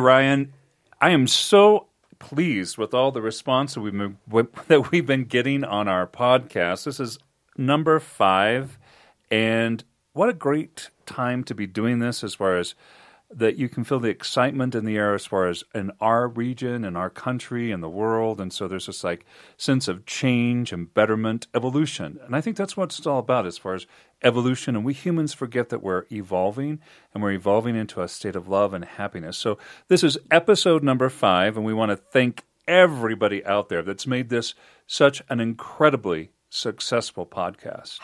Ryan. I am so pleased with all the response that we've been, that we've been getting on our podcast. This is number five, and what a great time to be doing this as far as that you can feel the excitement in the air as far as in our region and our country and the world. And so there's this like sense of change and betterment evolution. And i think that's what it's all about as far as evolution. And we humans forget that we're evolving and we're evolving into a state of love and happiness. So this is episode number five and we want to thank everybody out there that's made this such an incredibly successful podcast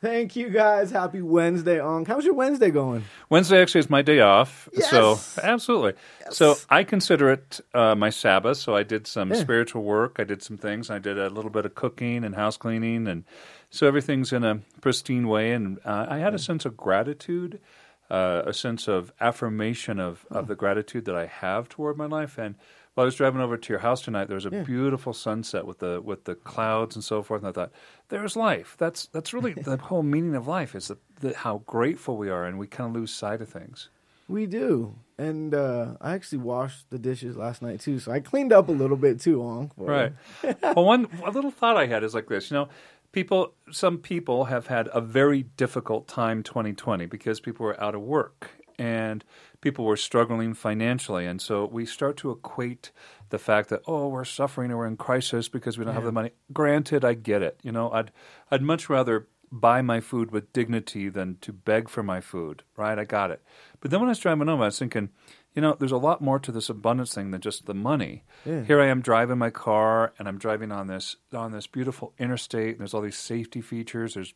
Thank you guys. Happy Wednesday on. How's your Wednesday going? Wednesday actually is my day off. Yes. So absolutely. So I consider it uh, my Sabbath. So I did some spiritual work. I did some things. I did a little bit of cooking and house cleaning, and so everything's in a pristine way. And uh, I had a sense of gratitude, uh, a sense of affirmation of of the gratitude that I have toward my life. And while I was driving over to your house tonight, there was a beautiful sunset with the with the clouds and so forth. And I thought, there's life. That's that's really the whole meaning of life is that, the, how grateful we are, and we kind of lose sight of things. We do. And uh, I actually washed the dishes last night too, so I cleaned up a little bit too, on. Right. well, one a little thought I had is like this. You know, people. Some people have had a very difficult time 2020 because people were out of work and people were struggling financially, and so we start to equate the fact that oh we're suffering or we're in crisis because we don't have the money. Granted, I get it. You know, I'd I'd much rather buy my food with dignity than to beg for my food. Right? I got it. But then when I was driving home, I was thinking. You know, there's a lot more to this abundance thing than just the money. Yeah. Here I am driving my car, and I'm driving on this on this beautiful interstate. And there's all these safety features. There's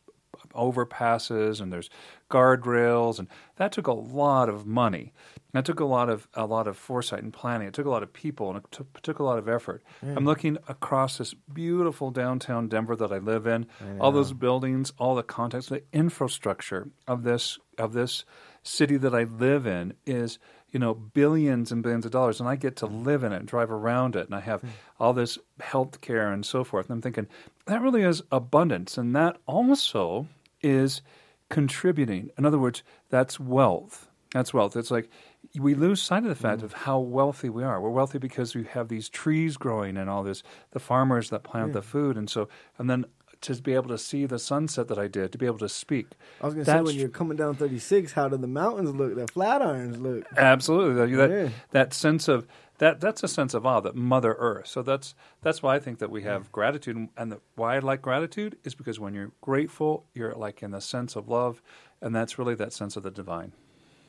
overpasses and there's guardrails, and that took a lot of money. That took a lot of a lot of foresight and planning. It took a lot of people, and it took, took a lot of effort. I'm looking across this beautiful downtown Denver that I live in. All those buildings, all the context, the infrastructure of this of this city that I live in is you know billions and billions of dollars, and I get to live in it and drive around it, and I have hmm. all this health care and so forth. And I'm thinking that really is abundance, and that also is contributing. In other words, that's wealth. That's wealth. It's like we lose sight of the fact hmm. of how wealthy we are. We're wealthy because we have these trees growing and all this, the farmers that plant the food, and so and then to be able to see the sunset that I did, to be able to speak. I was gonna say That's when you're coming down 36, how do the mountains look? The Flatirons look. Absolutely, that that, Yeah. that sense of that that's a sense of awe that Mother Earth. So that's that's why I think that we have gratitude, and- and the, why I like gratitude is because when you're grateful, you're like in the sense of love, and that's really that sense of the divine.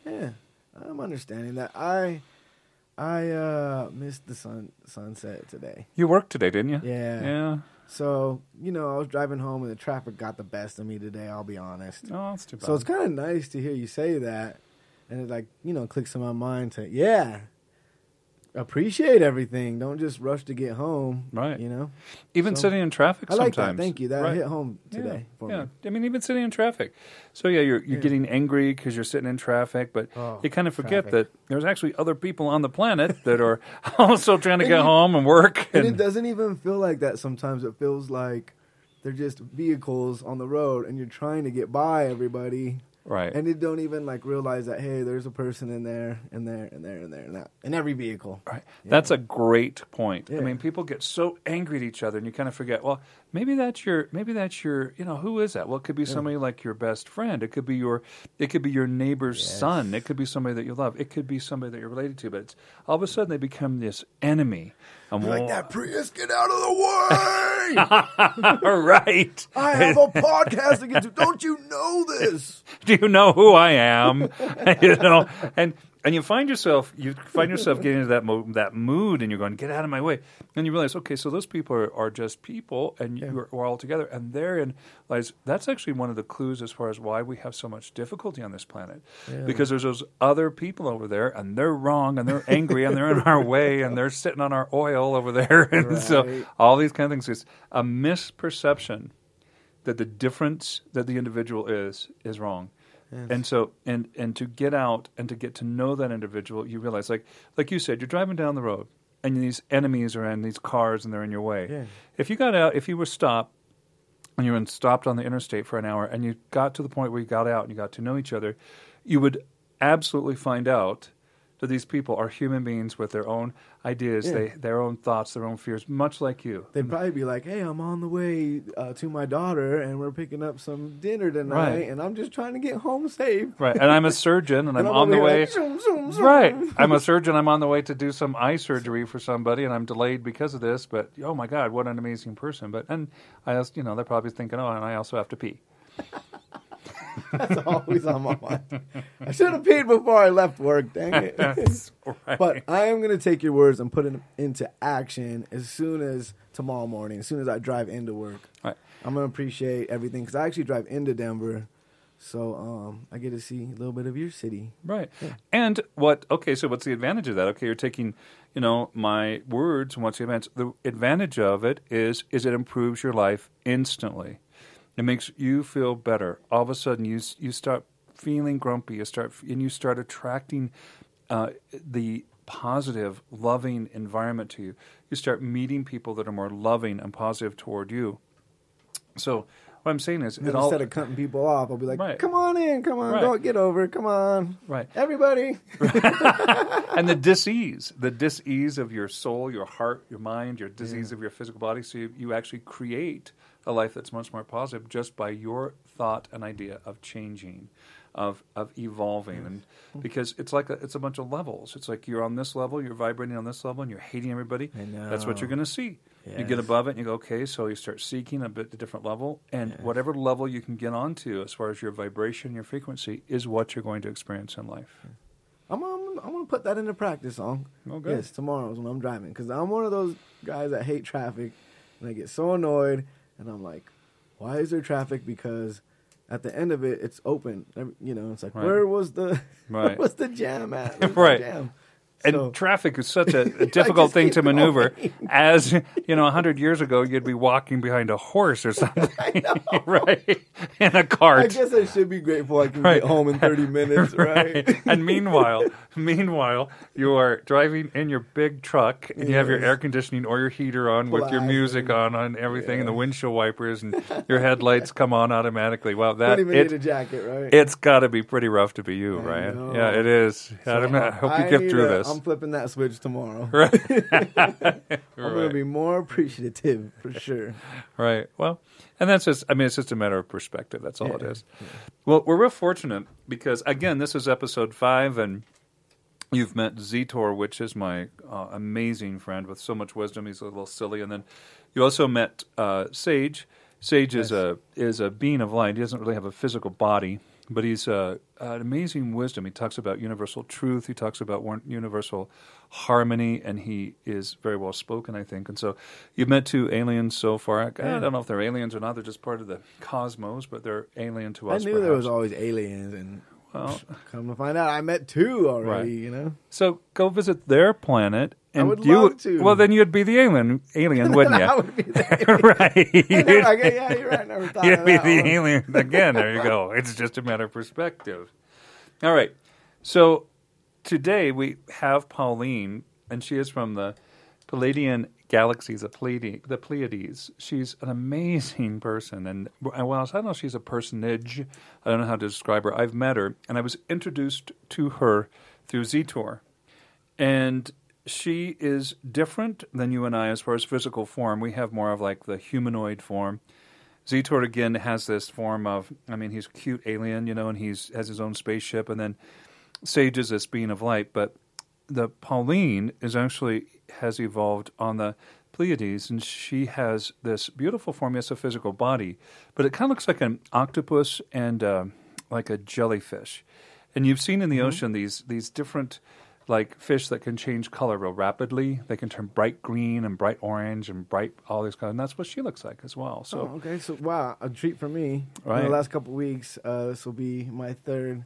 Yeah, I'm understanding that. I I uh missed the sun sunset today. You worked today, didn't you? Yeah. Yeah. So you know, I was driving home and the traffic got the best of me today. I'll be honest. Oh, that's too bad. So it's kind of nice to hear you say that, and it like you know clicks in my mind to yeah, appreciate everything. Don't just rush to get home. Right. You know. even so- sitting in traffic I like sometimes. that. Thank you. That Right. hit home Yeah, today for yeah. me. I mean, even sitting in traffic. So yeah, you're you're Yeah. getting angry because you're sitting in traffic, but Oh, you kind of forget traffic. that there's actually other people on the planet that are also trying to get you- home and work. And And, it doesn't even feel like that. Sometimes it feels like they're just vehicles on the road, and you're trying to get by everybody, right. and they don't even like realize that hey, there's a person in there, and there, and there, and there, and that, in every vehicle. Right. That's a great point. I mean, people get so angry at each other, and you kind of forget. Well, maybe that's your, maybe that's your, you know, who is that? Well, it could be somebody like your best friend. It could be your, it could be your neighbor's Yes. son. It could be somebody that you love. It could be somebody that you're related to. But it's all of a sudden they become this enemy. And Like that Prius, get out of the way! right. I have a podcast to get to. Don't you know this? Do you know who I am? you know, and and you find yourself you find yourself getting into that mo- that mood, and you're going, "Get out of my way!" And you realize, okay, so those people are, are just people, and you're, we're all together, and therein lies that's actually one of the clues as far as why we have so much difficulty on this planet, because there's those other people over there, and they're wrong, and they're angry, and they're in our way, and they're sitting on our oil over there, and so all these kind of things. It's a misperception that the difference that the individual is is wrong. And so and and to get out and to get to know that individual, you realize like like you said, you're driving down the road and these enemies are in these cars and they're in your way. Yeah. If you got out if you were stopped and you were stopped on the interstate for an hour and you got to the point where you got out and you got to know each other, you would absolutely find out that these people are human beings with their own ideas, Yeah. they, their own thoughts, their own fears, much like you. They'd probably be like, "Hey, I'm on the way uh, to my daughter, and we're picking up some dinner tonight, Right. and I'm just trying to get home safe." Right. And I'm a surgeon and I'm And on the way. like, zoom, zoom, zoom. Right. I'm a surgeon. I'm on the way to do some eye surgery for somebody, and I'm delayed because of this. But oh my God, what an amazing person! But and I, you know, they're probably thinking, oh, and I also have to pee. That's always on my mind. I should have peed before I left work. Dang it. right. But I am going to take your words and put it into action as soon as tomorrow morning, as soon as I drive into work. Right. I'm going to appreciate everything because I actually drive into Denver. So um, I get to see a little bit of your city. Right. And what? Okay. So what's the advantage of that? Okay, you're taking, you know, my words. and What's the advantage? The advantage of it is is it improves your life instantly. It makes you feel better. All of a sudden, you you start feeling grumpy. You start and you start attracting uh, the positive, loving environment to you. You start meeting people that are more loving and positive toward you. So what I'm saying is, it all instead of cutting people off, I'll be like, Right. come on in, come on, Right. don't get over, come on. right. Everybody. and the dis-ease, the dis-ease of your soul, your heart, your mind, your disease of your physical body. So you, you actually create a life that's much more positive just by your thought and idea of changing, of of evolving, and because it's like a, it's a bunch of levels. It's like you're on this level, you're vibrating on this level, and you're hating everybody. I That's what you're going to see. You get above it, and you go, okay. So you start seeking a bit a different level, and whatever level you can get onto, as far as your vibration, your frequency, is what you're going to experience in life. I'm, I'm, I'm going to put that into practice, on. Okay. Oh, yes, tomorrow's when I'm driving. Because I'm one of those guys that hate traffic. And I get so annoyed. And I'm like, why is there traffic? Because at the end of it, it's open. You know, it's like, Right. where was the where was the jam at? Where's the Right. jam? And So- traffic is such a, a difficult thing to maneuver. going. As you know, a hundred years ago, you'd be walking behind a horse or something, right? In a cart, I guess I should be grateful I can Right. get home in 30 minutes, right? and meanwhile, meanwhile, you are driving in your big truck, and you have your air conditioning or your heater on with your music on, on everything, and the windshield wipers, and your headlights come on automatically. Wow, that Don't even it, need a jacket, right? it's got to be pretty rough to be you, I Ryan. know. Yeah, it is. I, So know. I hope you I get through a- this. I'm flipping that switch tomorrow. Right. I'm going to be more appreciative for sure. Right. Well, and that's just, I mean, it's just a matter of perspective. That's all it is. Yeah. Well, we're real fortunate because, again, this is episode five, and you've met Zitor, which is my uh, amazing friend with so much wisdom. He's a little silly. And then you also met uh, Sage. Sage is, a, is a being of light. He doesn't really have a physical body, but he's uh, an amazing wisdom. He talks about universal truth. He talks about universal harmony, and he is very well spoken, I think. And so you've met two aliens so far. I, I don't know if they're aliens or not. They're just part of the cosmos, but they're alien to us. I knew there was always aliens, and Well, come to find out, I met two already. Right. You know, so go visit their planet. And would you, love to. Well, then you'd be the alien, alien, wouldn't I you? would be right. I never, I yeah, you're right. I never thought You'd be the one. alien again. There you go. It's just a matter of perspective. All right. So today we have Pauline, and she is from the Palladian galaxies, the, Pleiade, the Pleiades. She's an amazing person, and well, I don't know if she's a personage. I don't know how to describe her. I've met her, and I was introduced to her through Zetor, and she is different than you and I as far as physical form. We have more of like the humanoid form. Zetor again has this form of, I mean, he's a cute alien, you know, and he's has his own spaceship, and then Sage is this being of light. But the Pauline is actually has evolved on the Pleiades, and she has this beautiful form. Yes, a physical body, but it kind of looks like an octopus and uh, like a jellyfish. And you've seen in the ocean these these different like fish that can change color real rapidly. They can turn bright green and bright orange and bright all these colors. And that's what she looks like as well. So Oh, okay. So wow, a treat for me. In Right. the last couple weeks, uh, this will be my third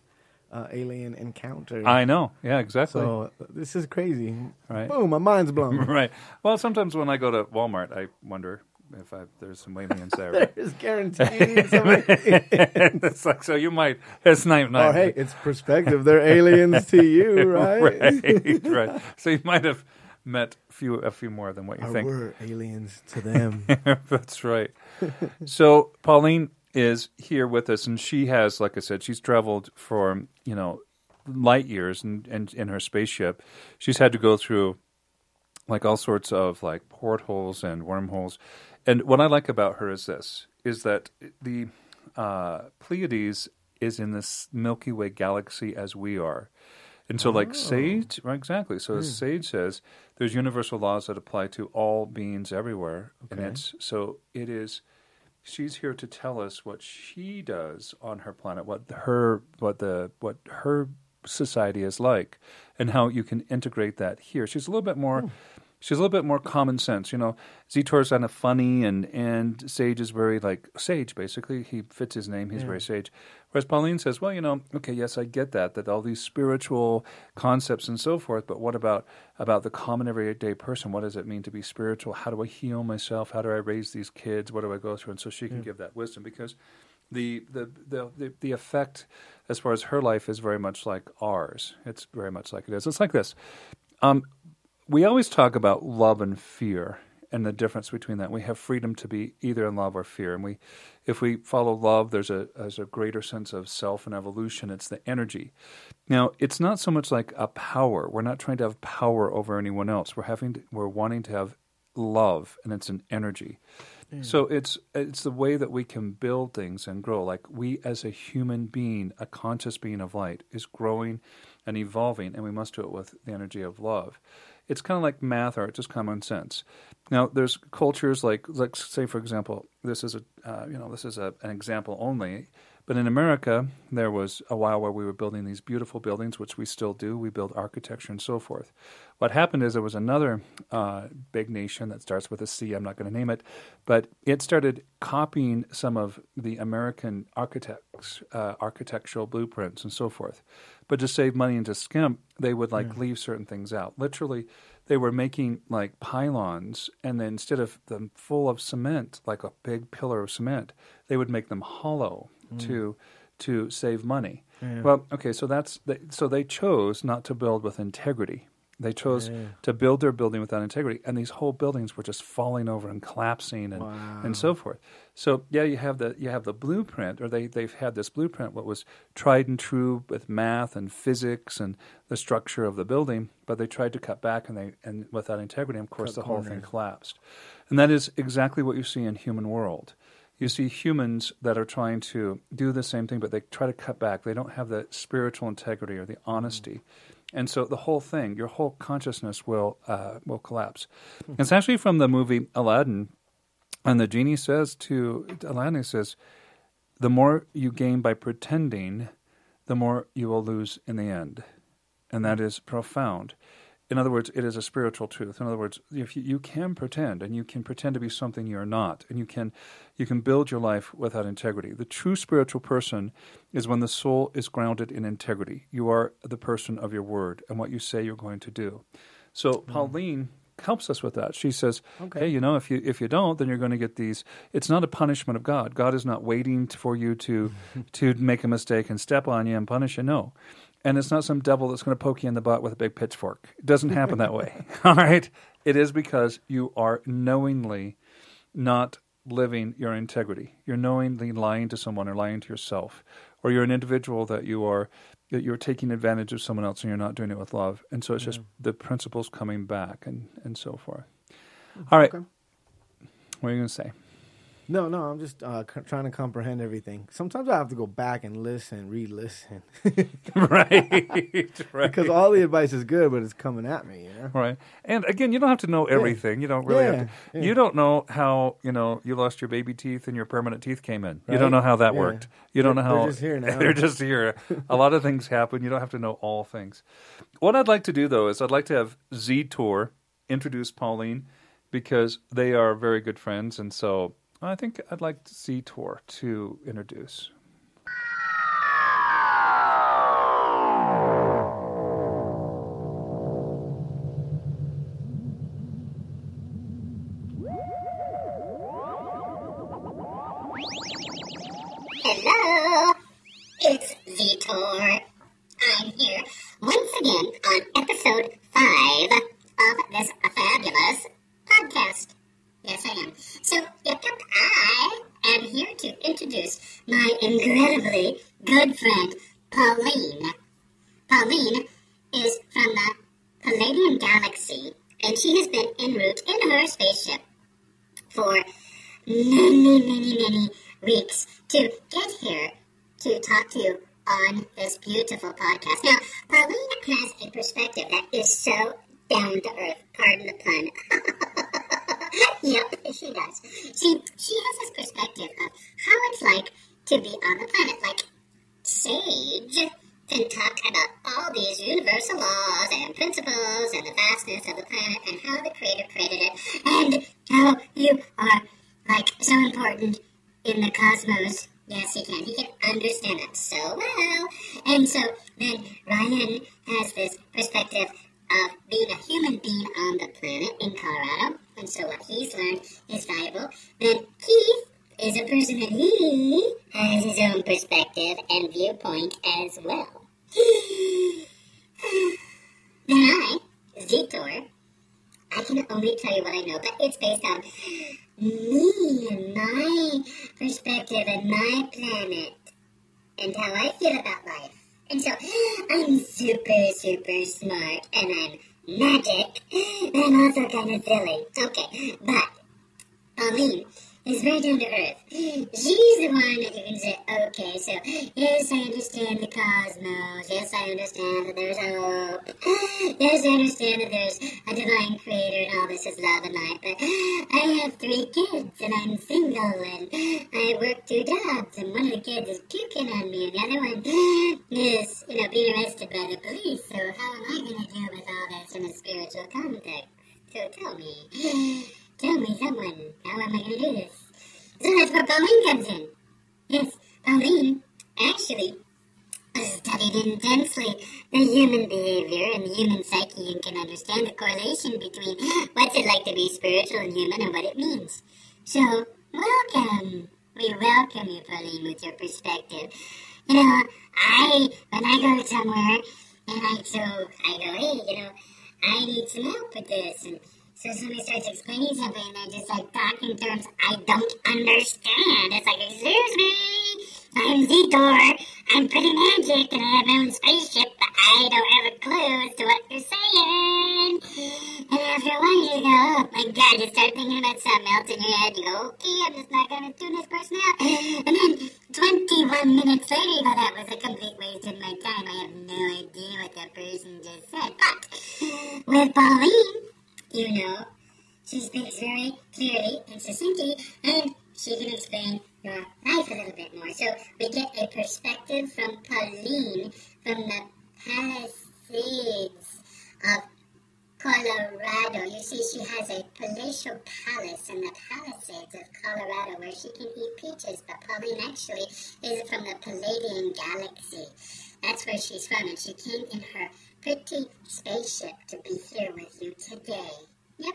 uh, alien encounter. I know. Yeah, exactly. so uh, this is crazy. Right. Boom, my mind's blown. right. Well, sometimes when I go to Walmart, I wonder if I, there's some aliens there. There's guaranteed somebody. it's like so you might. It's not. oh, hey, it's perspective. They're aliens to you, right? right, right. So you might have met few a few more than what you Or think. we're aliens to them. That's right. so Pauline is here with us, and she has, like I said, she's traveled for you know light years in, in, in her spaceship. She's had to go through like all sorts of like portholes and wormholes. And what I like about her is this: is that the uh, Pleiades is in this Milky Way galaxy as we are. And so, like Sage, right, exactly. So, as Sage says, there's universal laws that apply to all beings everywhere, and it's so it is. She's here to tell us what she does on her planet, what her what the what her society is like, and how you can integrate that here. She's a little bit more. She's a little bit more common sense, you know. Zitor's kind of funny, and and Sage is very like Sage. Basically, he fits his name. He's very Sage. Whereas Pauline says, well, you know, okay, yes, I get that, that all these spiritual concepts and so forth, but what about about the common everyday person? What does it mean to be spiritual? How do I heal myself? How do I raise these kids? What do I go through? And so she can give that wisdom because the, the the the the effect as far as her life is very much like ours. It's very much like it is. It's like this. Um, we always talk about love and fear and the difference between that. We have freedom to be either in love or fear, and we, if we follow love, there's a there's a greater sense of self and evolution. It's the energy. Now, it's not so much like a power. We're not trying to have power over anyone else. We're having to, we're wanting to have love, and it's an energy. So it's it's the way that we can build things and grow. Like we, as a human being, a conscious being of light, is growing and evolving, and we must do it with the energy of love. It's kind of like math or just common sense. Now, there's cultures like, like say, for example, this is a uh, you know this is a, an example only. But in America, there was a while where we were building these beautiful buildings, which we still do. We build architecture and so forth. What happened is there was another uh, big nation that starts with a C. I'm not going to name it, but it started copying some of the American architects' uh, architectural blueprints and so forth. But to save money and to skimp, they would like leave certain things out. Literally, they were making like pylons, and then instead of them full of cement, like a big pillar of cement, they would make them hollow Mm. to to save money. Well, okay, so that's they, so they chose not to build with integrity. They chose to build their building without integrity, and these whole buildings were just falling over and collapsing and, and so forth. So yeah, you have the you have the blueprint, or they they've had this blueprint, what was tried and true with math and physics and the structure of the building, but they tried to cut back and they and without integrity, of course, Cut the whole thing collapsed. And that is exactly what you see in human world. You see humans that are trying to do the same thing, but they try to cut back. They don't have the spiritual integrity or the hmm. honesty, and so the whole thing, your whole consciousness will uh, will collapse. Hmm. It's actually from the movie Aladdin, and the genie says to Aladdin, he says, "The more you gain by pretending, the more you will lose in the end," and that hmm. is profound. In other words, it is a spiritual truth. In other words, if you, you can pretend and you can pretend to be something you're not, and you can you can build your life without integrity. The true spiritual person is when the soul is grounded in integrity. You are the person of your word and what you say you're going to do. So hmm. Pauline helps us with that. She says, Okay. "Hey, you know, if you if you don't, then you're going to get these. It's not a punishment of God. God is not waiting for you to to make a mistake and step on you and punish you. No." And it's not some devil that's going to poke you in the butt with a big pitchfork. It doesn't happen that way. All right? It is because you are knowingly not living your integrity. You're knowingly lying to someone or lying to yourself, or you're an individual that you are that you're taking advantage of someone else and you're not doing it with love. And so it's just the principles coming back and and so forth. Mm-hmm. All right, Okay. what are you going to say? No, no, I'm just uh, c- trying to comprehend everything. Sometimes I have to go back and listen, re-listen, right, right. because all the advice is good, but it's coming at me. You know? Right. And again, you don't have to know everything. You don't really have to. yeah. You don't know how, you know, you lost your baby teeth and your permanent teeth came in. You don't Right? know how that Yeah. worked. You don't know how. they're just here now. they're just here. A lot of things happen. You don't have to know all things. What I'd like to do, though, is I'd like to have Z Tour introduce Pauline because they are very good friends. And so I think I'd like Z Tour to introduce. On me and my perspective and my planet and how I feel about life. And so I'm super, super smart and I'm magic. And I'm also kind of silly. Okay, but Pauline is very down to earth. She's the one that can say, okay, so yes, I understand the cosmos. Yes, I understand that there's hope. Yes, I understand that there's a divine creator and all this is love and light. But I have three kids and I'm single and I work two jobs and one of the kids is puking on me and the other one is, you know, being arrested by the police. So how am I going to deal with all this in a spiritual context? So tell me. Tell me, someone, how am I going to do this? So that's where Pauline comes in. Yes, Pauline actually studied intensely the human behavior and the human psyche and can understand the correlation between what's it like to be spiritual and human and what it means. So, welcome. We welcome you, Pauline, with your perspective. You know, I, when I go somewhere, and I, so I go, hey, you know, I need some help with this, and so somebody starts explaining something and they're just like talking terms I don't understand. It's like, excuse me, I'm Zitor. I'm pretty magic and I have my own spaceship, but I don't have a clue as to what you're saying. And after a while you go, oh my god, you start thinking about something else in your head. You go, okay, I'm just not to tune this person out. And then 21 minutes later, you go, that was a complete waste of my time. I have no idea what that person just said. But with Pauline, you know. She speaks very clearly and succinctly, and she can explain your life a little bit more. So we get a perspective from Pauline from the Palisades of Colorado. You see, she has a palatial palace in the Palisades of Colorado where she can eat peaches, but Pauline actually is from the Palladian Galaxy. That's where she's from, and she came in her pretty spaceship to be here with you today. Yep.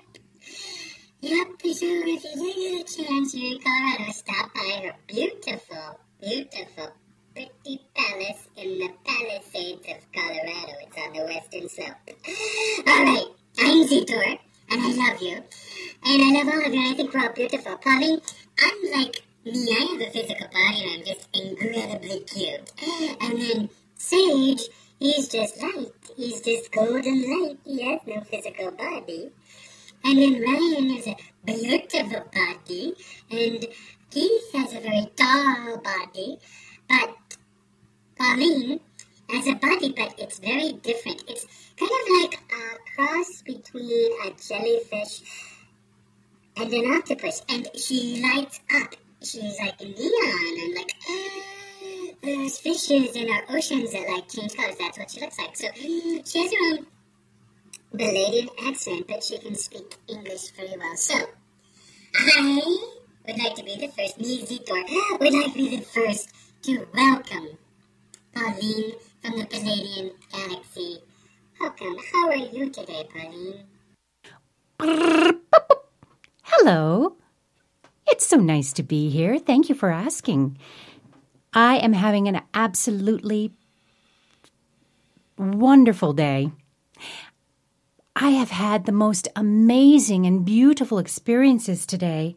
Yep, so if you do get a chance here in Colorado, stop by her beautiful, beautiful, pretty palace in the Palisades of Colorado. It's on the western slope. Alright, I'm Zitor, and I love you. And I love all of you, and I think we're all beautiful. Pauline, unlike me, I have a physical body, and I'm just incredibly cute. And then Sage, he's just light. He's just golden light. He has no physical body. And then Ryan has a beautiful body, and Keith has a very tall body, but Pauline has a body, but it's very different. It's kind of like a cross between a jellyfish and an octopus, and she lights up. She's like neon and like ah. There's fishes in our oceans that like change colors. That's what she looks like. So she has her own Belated accent, but she can speak English very well. So, I would like to be the first, me, would like to be the first to welcome Pauline from the Palladian Galaxy. Welcome. How are you today, Pauline? Hello. It's so nice to be here. Thank you for asking. I am having an absolutely wonderful day. I have had the most amazing and beautiful experiences today.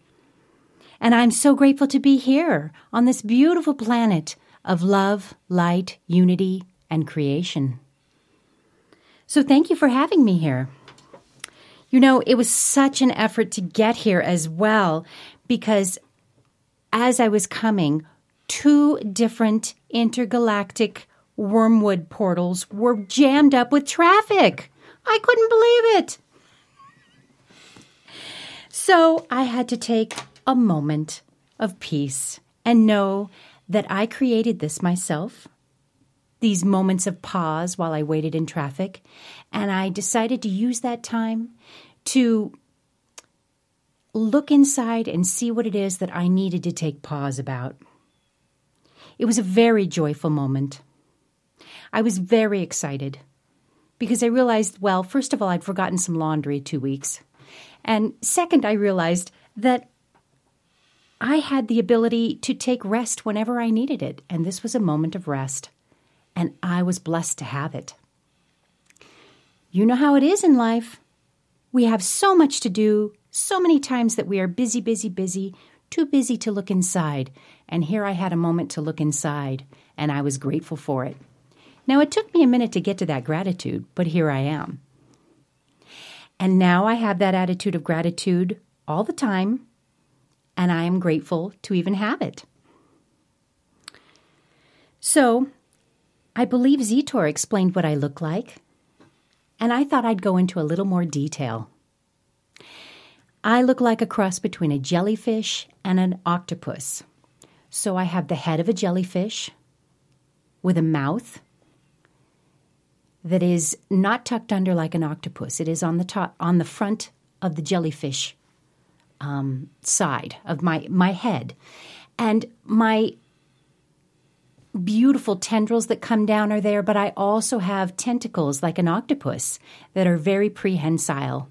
And I'm so grateful to be here on this beautiful planet of love, light, unity, and creation. So thank you for having me here. You know, it was such an effort to get here as well because as I was coming, two different intergalactic wormwood portals were jammed up with traffic. I couldn't believe it. So I had to take a moment of peace and know that I created this myself, these moments of pause while I waited in traffic, and I decided to use that time to look inside and see what it is that I needed to take pause about. It was a very joyful moment. I was very excited because I realized, well, first of all, I'd forgotten some laundry two weeks. And second, I realized that I had the ability to take rest whenever I needed it, and this was a moment of rest. And I was blessed to have it. You know how it is in life. We have so much to do, so many times that we are busy, busy, busy, too busy to look inside. And here I had a moment to look inside, and I was grateful for it. Now, it took me a minute to get to that gratitude, but here I am. And now I have that attitude of gratitude all the time, and I am grateful to even have it. So, I believe Zitor explained what I look like, and I thought I'd go into a little more detail. I look like a cross between a jellyfish and an octopus. So I have the head of a jellyfish with a mouth that is not tucked under like an octopus. It is on the top, on the front of the jellyfish um, side of my my head, and my beautiful tendrils that come down are there. But I also have tentacles like an octopus that are very prehensile.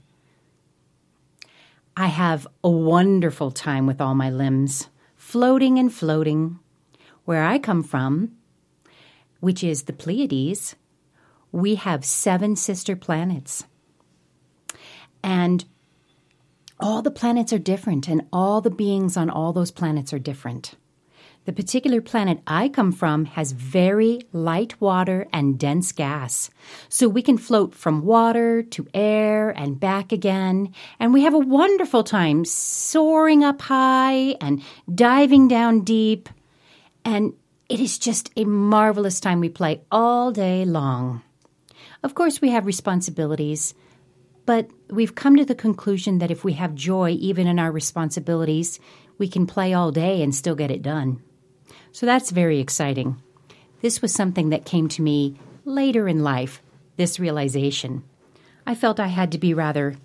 I have a wonderful time with all my limbs, floating and floating. Where I come from, which is the Pleiades, we have seven sister planets. And all the planets are different, and all the beings on all those planets are different. The particular planet I come from has very light water and dense gas. So we can float from water to air and back again. And we have a wonderful time soaring up high and diving down deep. And it is just a marvelous time we play all day long. Of course, we have responsibilities, but we've come to the conclusion that if we have joy even in our responsibilities, we can play all day and still get it done. So that's very exciting. This was something that came to me later in life, this realization. I felt I had to be rather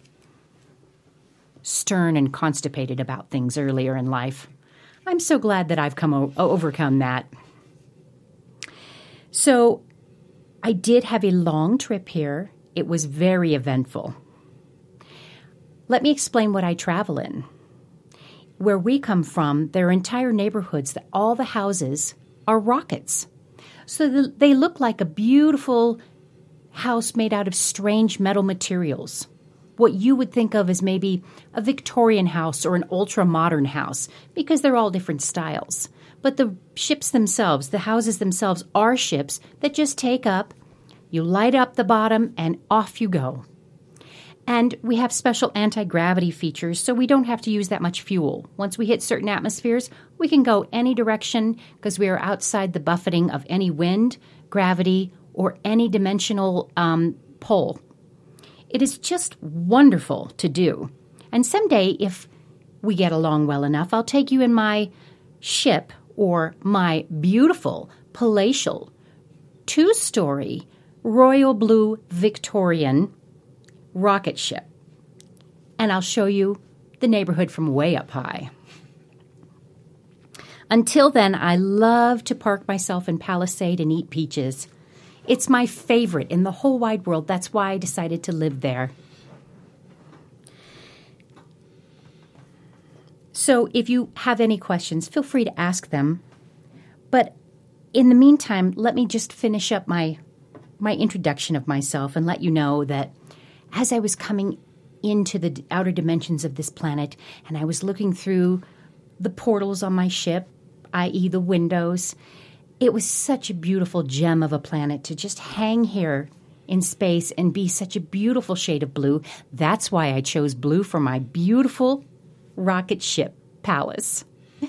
stern and constipated about things earlier in life. I'm so glad that I've come o- overcome that. So, I did have a long trip here. It was very eventful. Let me explain what I travel in. Where we come from, there are entire neighborhoods that all the houses are rockets. So they look like a beautiful house made out of strange metal materials. What you would think of as maybe a Victorian house or an ultra modern house, because they're all different styles. But the ships themselves, the houses themselves, are ships that just take up, you light up the bottom, and off you go. And we have special anti gravity features, so we don't have to use that much fuel. Once we hit certain atmospheres, we can go any direction because we are outside the buffeting of any wind, gravity, or any dimensional um, pull. It is just wonderful to do. And someday, if we get along well enough, I'll take you in my ship or my beautiful palatial two story royal blue Victorian rocket ship. And I'll show you the neighborhood from way up high. Until then, I love to park myself in Palisade and eat peaches. It's my favorite in the whole wide world. That's why I decided to live there. So if you have any questions, feel free to ask them. But in the meantime, let me just finish up my my introduction of myself and let you know that as I was coming into the outer dimensions of this planet and I was looking through the portals on my ship, i.e., the windows, it was such a beautiful gem of a planet to just hang here in space and be such a beautiful shade of blue. That's why I chose blue for my beautiful rocket ship, palace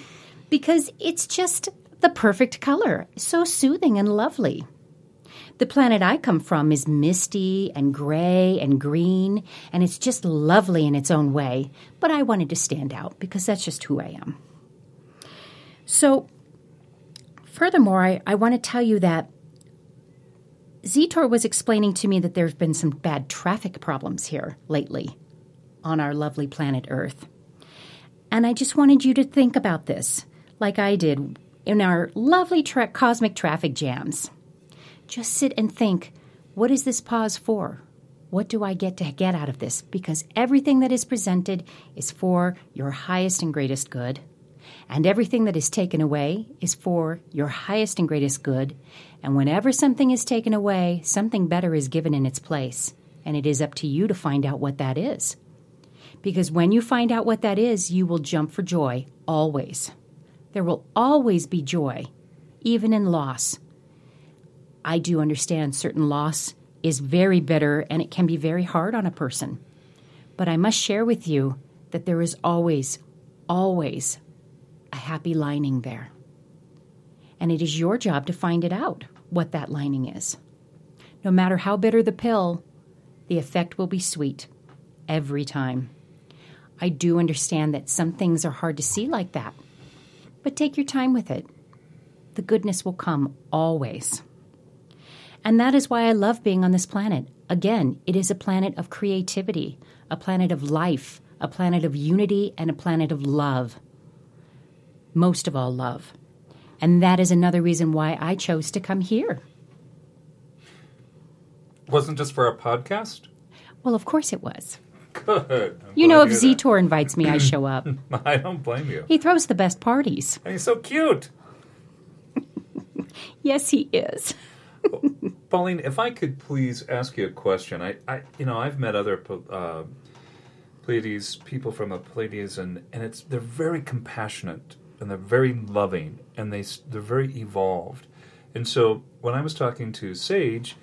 Because it's just the perfect color, so soothing and lovely. The planet I come from is misty and gray and green, and it's just lovely in its own way, but I wanted to stand out because that's just who I am. So, furthermore, I, I want to tell you that Zitor was explaining to me that there have been some bad traffic problems here lately on our lovely planet Earth. And I just wanted you to think about this, like I did in our lovely tra- cosmic traffic jams. Just sit and think what is this pause for? What do I get to get out of this? Because everything that is presented is for your highest and greatest good. And everything that is taken away is for your highest and greatest good. And whenever something is taken away, something better is given in its place. And it is up to you to find out what that is. Because when you find out what that is, you will jump for joy, always. There will always be joy, even in loss. I do understand certain loss is very bitter and it can be very hard on a person. But I must share with you that there is always, always a happy lining there. And it is your job to find it out what that lining is. No matter how bitter the pill, the effect will be sweet every time. I do understand that some things are hard to see like that, but take your time with it. The goodness will come always. And that is why I love being on this planet. Again, it is a planet of creativity, a planet of life, a planet of unity, and a planet of love. Most of all, love. And that is another reason why I chose to come here. Wasn't just for a podcast? Well, of course it was. Good. I'm You know, if Zetor invites me, I show up. I don't blame you. He throws the best parties. And he's so cute. Yes, he is. Pauline, if I could please ask you a question. I, I you know, I've met other uh, Pleiades people from the Pleiades, and, and it's they're very compassionate and they're very loving and they they're very evolved. And so when I was talking to Sage,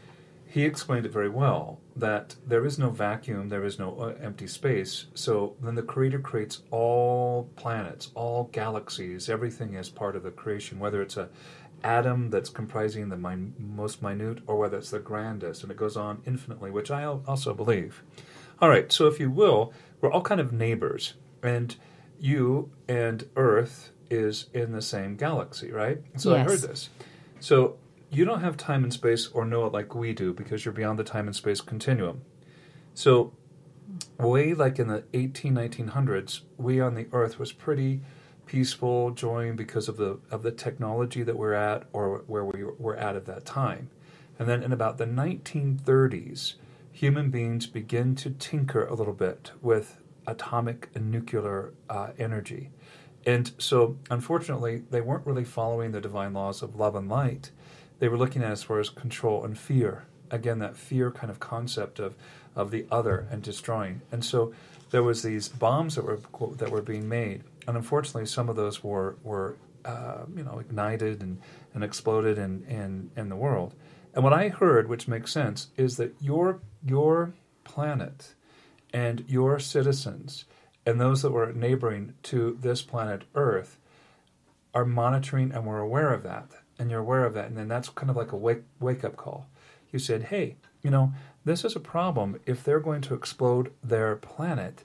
he explained it very well that there is no vacuum, there is no uh, empty space. So then the Creator creates all planets, all galaxies, everything is part of the creation, whether it's a atom that's comprising the min- most minute or whether it's the grandest, and it goes on infinitely, which I also believe. All right, so if you will, we're all kind of neighbors, and you and Earth is in the same galaxy, right? So I heard this. So you don't have time and space or know it like we do because you're beyond the time and space continuum. So way like in the 18 1900s, we on the Earth was pretty peaceful, joying because of the of the technology that we're at or where we were at at that time. And then in about the 1930s, human beings begin to tinker a little bit with atomic and nuclear uh, energy. And so, unfortunately, they weren't really following the divine laws of love and light. They were looking at as far as control and fear. Again, that fear kind of concept of, of the other and destroying. And so, there was these bombs that were that were being made, and unfortunately, some of those were were uh, you know ignited and, and exploded in, in in the world. And what I heard, which makes sense, is that your your planet and your citizens and those that were neighboring to this planet Earth are monitoring and we're aware of that. And you're aware of that. And then that's kind of like a wake, wake up call. You said, hey, you know, this is a problem. If they're going to explode their planet,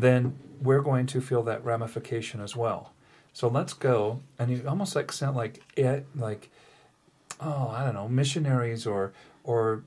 then we're going to feel that ramification as well. So let's go. And you almost like sound like, it, like, oh, I don't know, missionaries or, or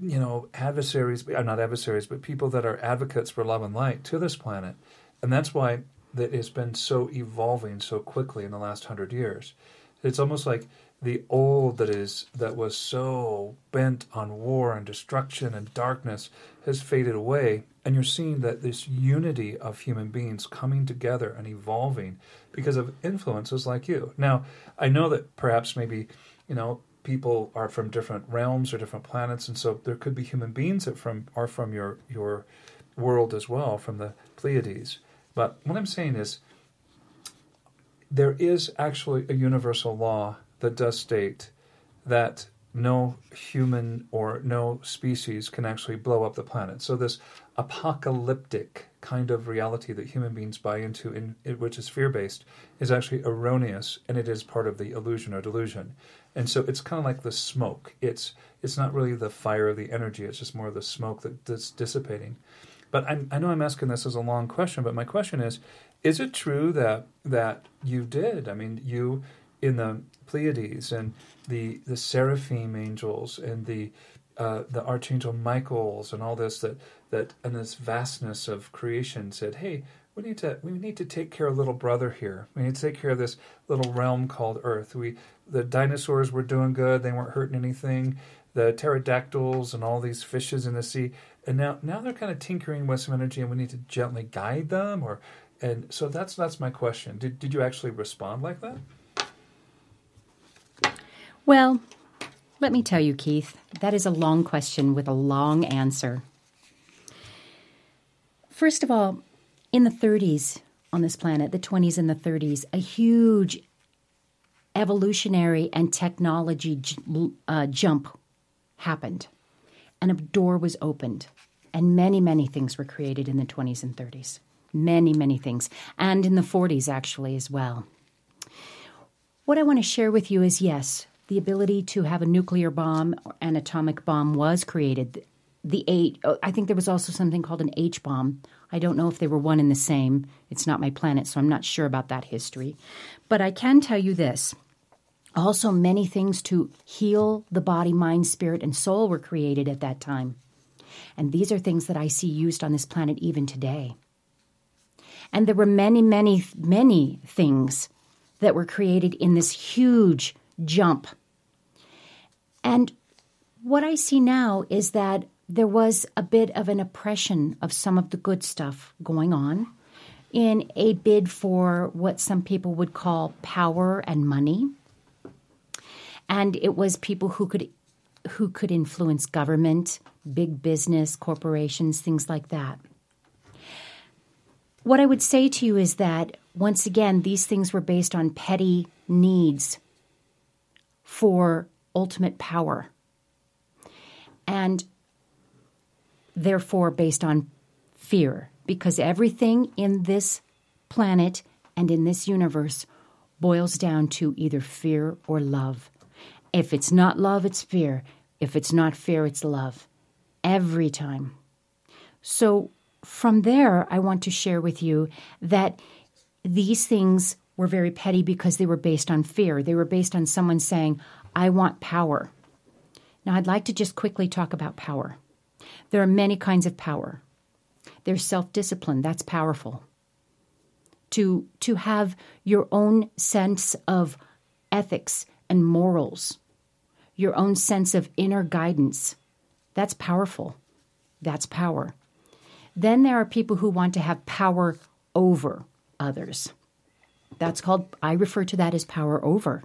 you know, adversaries, uh, not adversaries, but people that are advocates for love and light to this planet. And that's why that it's been so evolving so quickly in the last hundred years. It's almost like the old that is that was so bent on war and destruction and darkness has faded away and you're seeing that this unity of human beings coming together and evolving because of influences like you. Now i know that perhaps maybe you know people are from different realms or different planets and so there could be human beings that from are from your your world as well from the pleiades. But what i'm saying is there is actually a universal law that does state that no human or no species can actually blow up the planet. So this apocalyptic kind of reality that human beings buy into, in, which is fear-based, is actually erroneous, and it is part of the illusion or delusion. And so it's kind of like the smoke. It's it's not really the fire of the energy. It's just more of the smoke that, that's dissipating. But I'm, I know I'm asking this as a long question, but my question is: Is it true that that you did? I mean, you in the Pleiades and the the seraphim angels and the uh, the archangel Michael's and all this that that and this vastness of creation said, "Hey, we need to we need to take care of little brother here. We need to take care of this little realm called Earth. We the dinosaurs were doing good; they weren't hurting anything. The pterodactyls and all these fishes in the sea, and now now they're kind of tinkering with some energy, and we need to gently guide them. Or and so that's that's my question. Did did you actually respond like that? Well, let me tell you, Keith, that is a long question with a long answer. First of all, in the 30s on this planet, the 20s and the 30s, a huge evolutionary and technology uh, jump happened, and a door was opened, and many, many things were created in the 20s and 30s. Many, many things, and in the 40s actually as well. What I want to share with you is yes, the ability to have a nuclear bomb an atomic bomb was created. The eight, oh, I think there was also something called an H bomb. I don't know if they were one and the same. It's not my planet, so I'm not sure about that history. But I can tell you this. Also, many things to heal the body, mind, spirit, and soul were created at that time. And these are things that I see used on this planet even today. And there were many, many, many things that were created in this huge jump and what I see now is that there was a bit of an oppression of some of the good stuff going on in a bid for what some people would call power and money. And it was people who could who could influence government, big business, corporations, things like that. What I would say to you is that once again, these things were based on petty needs for ultimate power. And therefore, based on fear, because everything in this planet and in this universe boils down to either fear or love. If it's not love, it's fear. If it's not fear, it's love. Every time. So, from there, I want to share with you that these things were very petty because they were based on fear. They were based on someone saying, I want power. Now, I'd like to just quickly talk about power. There are many kinds of power. There's self discipline, that's powerful. To, to have your own sense of ethics and morals, your own sense of inner guidance, that's powerful. That's power. Then there are people who want to have power over others. That's called, I refer to that as power over.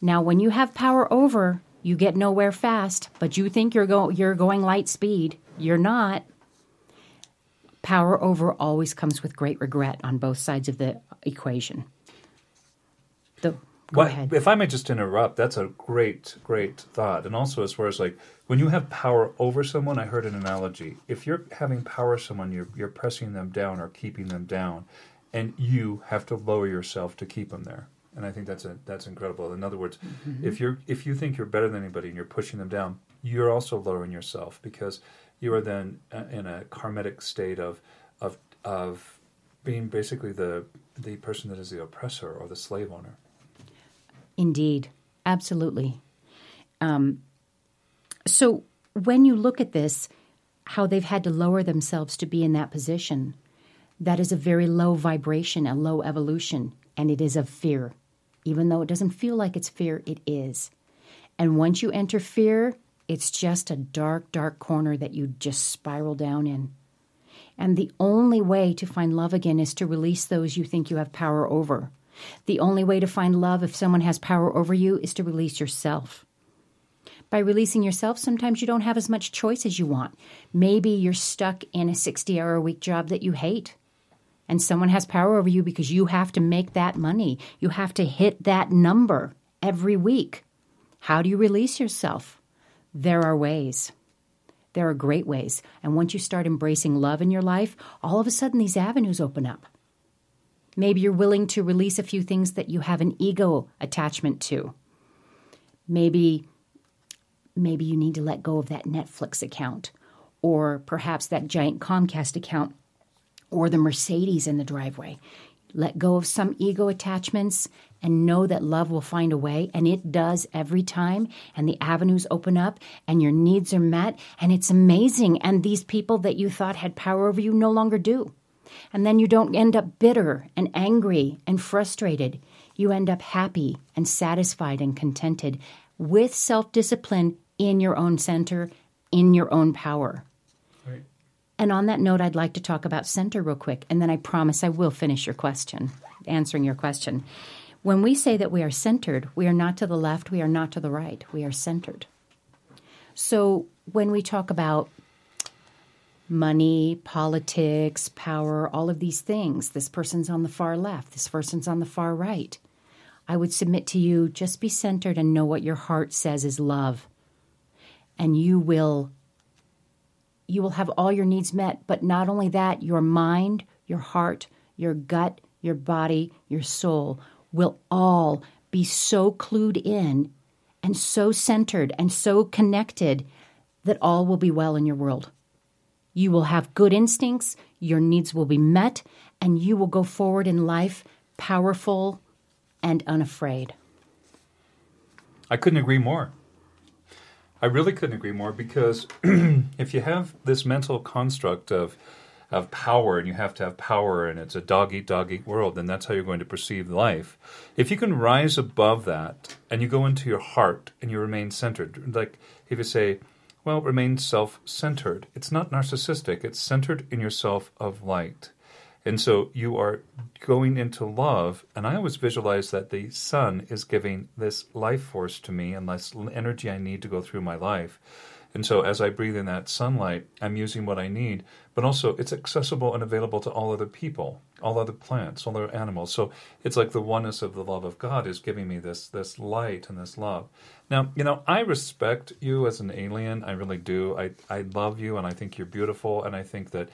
Now, when you have power over, you get nowhere fast, but you think you're, go- you're going light speed. You're not. Power over always comes with great regret on both sides of the equation. The, go ahead. If I may just interrupt, that's a great, great thought. And also, as far as like when you have power over someone, I heard an analogy. If you're having power over someone, you're, you're pressing them down or keeping them down, and you have to lower yourself to keep them there and I think that's a that's incredible. In other words, mm-hmm. if you're if you think you're better than anybody and you're pushing them down, you're also lowering yourself because you are then uh, in a karmic state of of of being basically the the person that is the oppressor or the slave owner. Indeed, absolutely. Um, so when you look at this, how they've had to lower themselves to be in that position, that is a very low vibration, a low evolution, and it is of fear. Even though it doesn't feel like it's fear, it is. And once you enter fear, it's just a dark, dark corner that you just spiral down in. And the only way to find love again is to release those you think you have power over. The only way to find love if someone has power over you is to release yourself. By releasing yourself, sometimes you don't have as much choice as you want. Maybe you're stuck in a 60 hour a week job that you hate and someone has power over you because you have to make that money. You have to hit that number every week. How do you release yourself? There are ways. There are great ways. And once you start embracing love in your life, all of a sudden these avenues open up. Maybe you're willing to release a few things that you have an ego attachment to. Maybe maybe you need to let go of that Netflix account or perhaps that giant Comcast account or the Mercedes in the driveway. Let go of some ego attachments and know that love will find a way, and it does every time. And the avenues open up, and your needs are met, and it's amazing. And these people that you thought had power over you no longer do. And then you don't end up bitter and angry and frustrated. You end up happy and satisfied and contented with self discipline in your own center, in your own power. And on that note, I'd like to talk about center real quick, and then I promise I will finish your question, answering your question. When we say that we are centered, we are not to the left, we are not to the right, we are centered. So when we talk about money, politics, power, all of these things, this person's on the far left, this person's on the far right. I would submit to you just be centered and know what your heart says is love. And you will you will have all your needs met, but not only that, your mind, your heart, your gut, your body, your soul will all be so clued in and so centered and so connected that all will be well in your world. You will have good instincts, your needs will be met, and you will go forward in life powerful and unafraid. I couldn't agree more. I really couldn't agree more because if you have this mental construct of of power and you have to have power and it's a dog eat dog eat world, then that's how you're going to perceive life. If you can rise above that and you go into your heart and you remain centered, like if you say, well, remain self centered, it's not narcissistic, it's centered in yourself of light. And so you are going into love, and I always visualize that the sun is giving this life force to me and this energy I need to go through my life. And so as I breathe in that sunlight, I'm using what I need, but also it's accessible and available to all other people, all other plants, all other animals. So it's like the oneness of the love of God is giving me this this light and this love. Now, you know, I respect you as an alien. I really do. I I love you and I think you're beautiful and I think that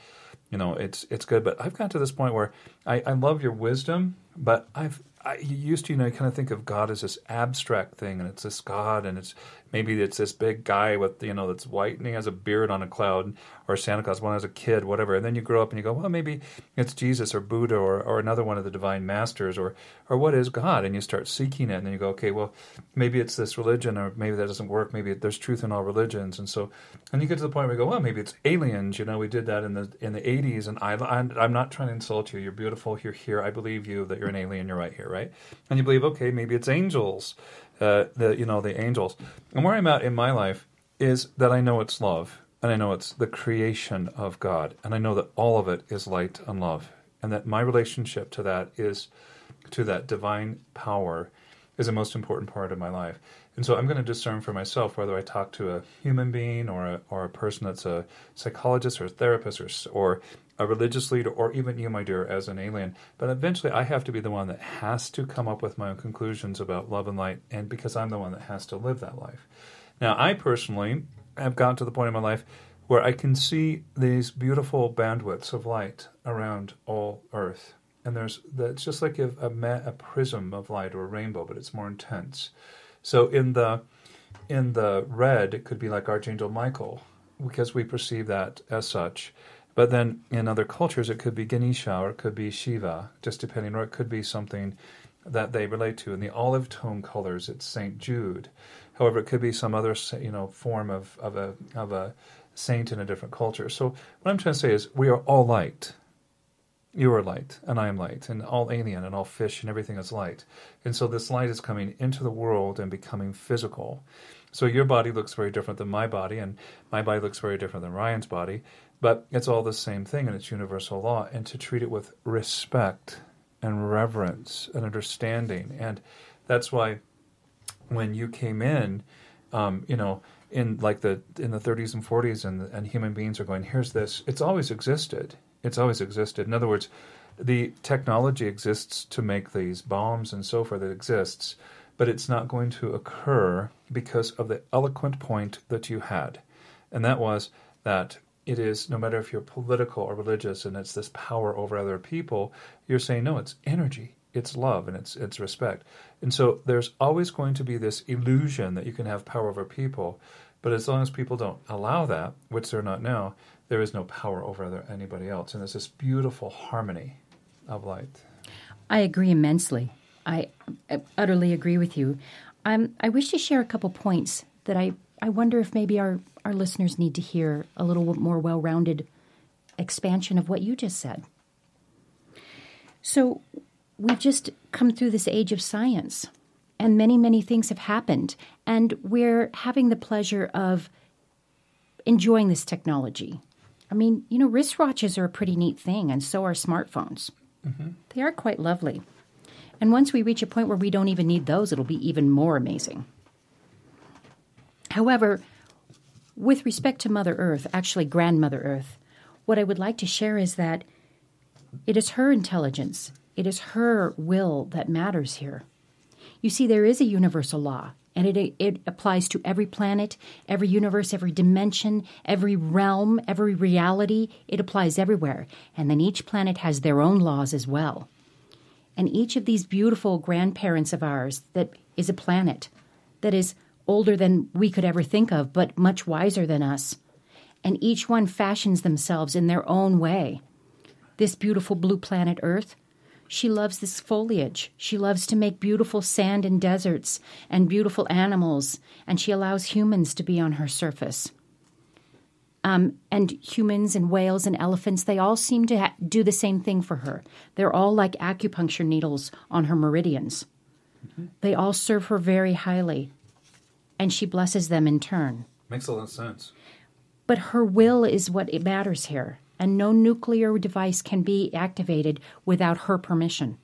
you know it's it's good. But i've gotten to this point where i, I love your wisdom but i've I used to, you know, kind of think of God as this abstract thing, and it's this God, and it's maybe it's this big guy with, you know, that's white and he has a beard on a cloud, or Santa Claus I was a kid, whatever. And then you grow up and you go, well, maybe it's Jesus or Buddha or, or another one of the divine masters, or or what is God? And you start seeking it, and then you go, okay, well, maybe it's this religion, or maybe that doesn't work. Maybe there's truth in all religions, and so, and you get to the point where you go, well, maybe it's aliens. You know, we did that in the in the '80s, and I, I'm, I'm not trying to insult you. You're beautiful. You're here. I believe you that you're an alien. You're right here right? And you believe, okay, maybe it's angels, uh, the you know the angels. And where I'm at in my life is that I know it's love, and I know it's the creation of God, and I know that all of it is light and love, and that my relationship to that is to that divine power is the most important part of my life. And so I'm going to discern for myself whether I talk to a human being or a, or a person that's a psychologist or a therapist or, or a religious leader, or even you, my dear, as an alien. But eventually, I have to be the one that has to come up with my own conclusions about love and light, and because I'm the one that has to live that life. Now, I personally have gotten to the point in my life where I can see these beautiful bandwidths of light around all Earth. And there's that's just like a, a, a prism of light or a rainbow, but it's more intense. So in the in the red, it could be like Archangel Michael, because we perceive that as such. But then in other cultures, it could be Ganesha or it could be Shiva, just depending, or it could be something that they relate to. In the olive tone colors, it's Saint Jude. However, it could be some other you know form of, of a of a saint in a different culture. So what I'm trying to say is we are all light. You are light, and I am light, and all alien, and all fish, and everything is light. And so this light is coming into the world and becoming physical. So your body looks very different than my body, and my body looks very different than Ryan's body. But it's all the same thing and it's universal law. And to treat it with respect and reverence and understanding. And that's why when you came in, um, you know, in like the in the 30s and 40s, and and human beings are going, here's this. It's always existed. It's always existed. In other words, the technology exists to make these bombs and so forth. It exists, but it's not going to occur because of the eloquent point that you had. And that was that it is, no matter if you're political or religious and it's this power over other people, you're saying, no, it's energy, it's love, and it's, it's respect. And so there's always going to be this illusion that you can have power over people. But as long as people don't allow that, which they're not now, there is no power over other, anybody else. And there's this beautiful harmony of light. I agree immensely. I, I utterly agree with you. Um, I wish to share a couple points that I, I wonder if maybe our, our listeners need to hear a little more well rounded expansion of what you just said. So, we've just come through this age of science, and many, many things have happened, and we're having the pleasure of enjoying this technology. I mean, you know, wristwatches are a pretty neat thing, and so are smartphones. Mm-hmm. They are quite lovely. And once we reach a point where we don't even need those, it'll be even more amazing. However, with respect to Mother Earth, actually Grandmother Earth, what I would like to share is that it is her intelligence, it is her will that matters here. You see, there is a universal law, and it, it applies to every planet, every universe, every dimension, every realm, every reality. It applies everywhere. And then each planet has their own laws as well. And each of these beautiful grandparents of ours that is a planet that is older than we could ever think of, but much wiser than us. And each one fashions themselves in their own way. This beautiful blue planet Earth, she loves this foliage. She loves to make beautiful sand and deserts and beautiful animals, and she allows humans to be on her surface. Um, and humans and whales and elephants, they all seem to ha- do the same thing for her. They're all like acupuncture needles on her meridians. Mm-hmm. They all serve her very highly, and she blesses them in turn. Makes a lot of sense. But her will is what it matters here, and no nuclear device can be activated without her permission.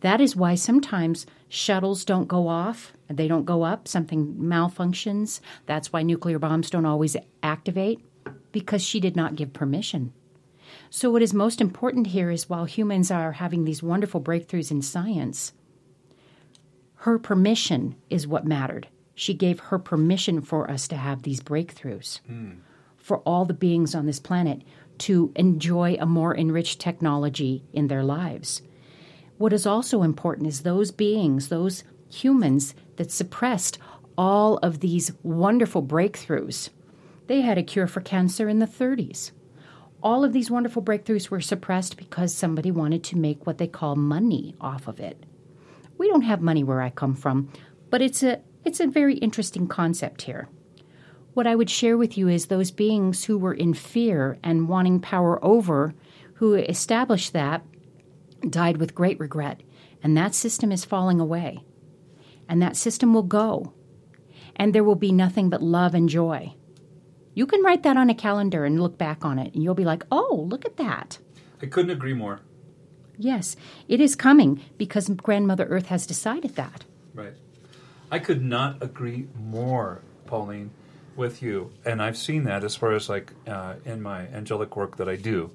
That is why sometimes shuttles don't go off, they don't go up, something malfunctions. That's why nuclear bombs don't always activate because she did not give permission. So, what is most important here is while humans are having these wonderful breakthroughs in science, her permission is what mattered. She gave her permission for us to have these breakthroughs, mm. for all the beings on this planet to enjoy a more enriched technology in their lives. What is also important is those beings, those humans that suppressed all of these wonderful breakthroughs they had a cure for cancer in the 30s. All of these wonderful breakthroughs were suppressed because somebody wanted to make what they call money off of it. We don't have money where I come from, but it's a it's a very interesting concept here. What I would share with you is those beings who were in fear and wanting power over, who established that, died with great regret. And that system is falling away. And that system will go. And there will be nothing but love and joy. You can write that on a calendar and look back on it, and you'll be like, oh, look at that. I couldn't agree more. Yes, it is coming because Grandmother Earth has decided that. Right. I could not agree more, Pauline, with you. And I've seen that as far as like uh, in my angelic work that I do.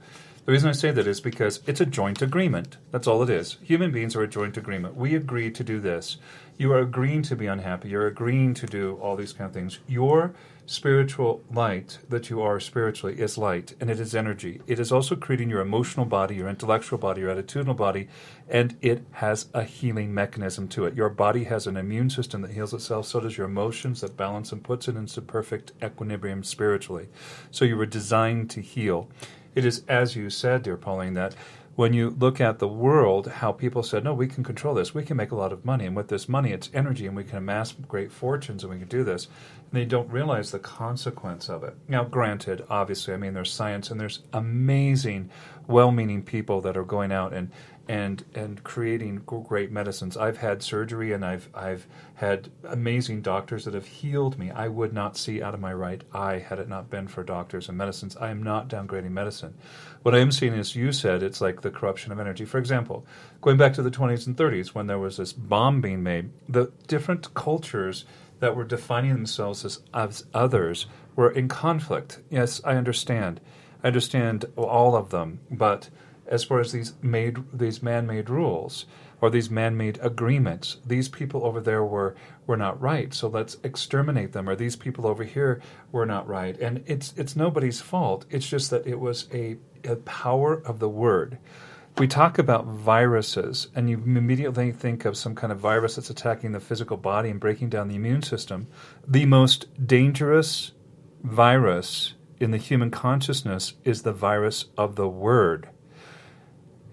The reason I say that is because it's a joint agreement. That's all it is. Human beings are a joint agreement. We agree to do this. You are agreeing to be unhappy. You're agreeing to do all these kind of things. Your spiritual light that you are spiritually is light and it is energy. It is also creating your emotional body, your intellectual body, your attitudinal body, and it has a healing mechanism to it. Your body has an immune system that heals itself, so does your emotions that balance and puts it into perfect equilibrium spiritually. So you were designed to heal. It is, as you said, dear Pauline, that when you look at the world, how people said, no, we can control this. We can make a lot of money. And with this money, it's energy, and we can amass great fortunes, and we can do this. And they don't realize the consequence of it. Now, granted, obviously, I mean, there's science, and there's amazing, well meaning people that are going out and and and creating great medicines. I've had surgery and I've I've had amazing doctors that have healed me. I would not see out of my right eye had it not been for doctors and medicines. I am not downgrading medicine. What I am seeing is you said it's like the corruption of energy. For example, going back to the 20s and 30s when there was this bomb being made, the different cultures that were defining themselves as, as others were in conflict. Yes, I understand. I understand all of them, but as far as these made these man-made rules or these man-made agreements. These people over there were were not right, so let's exterminate them. Or these people over here were not right, and it's it's nobody's fault. It's just that it was a, a power of the word. We talk about viruses, and you immediately think of some kind of virus that's attacking the physical body and breaking down the immune system. The most dangerous virus in the human consciousness is the virus of the word.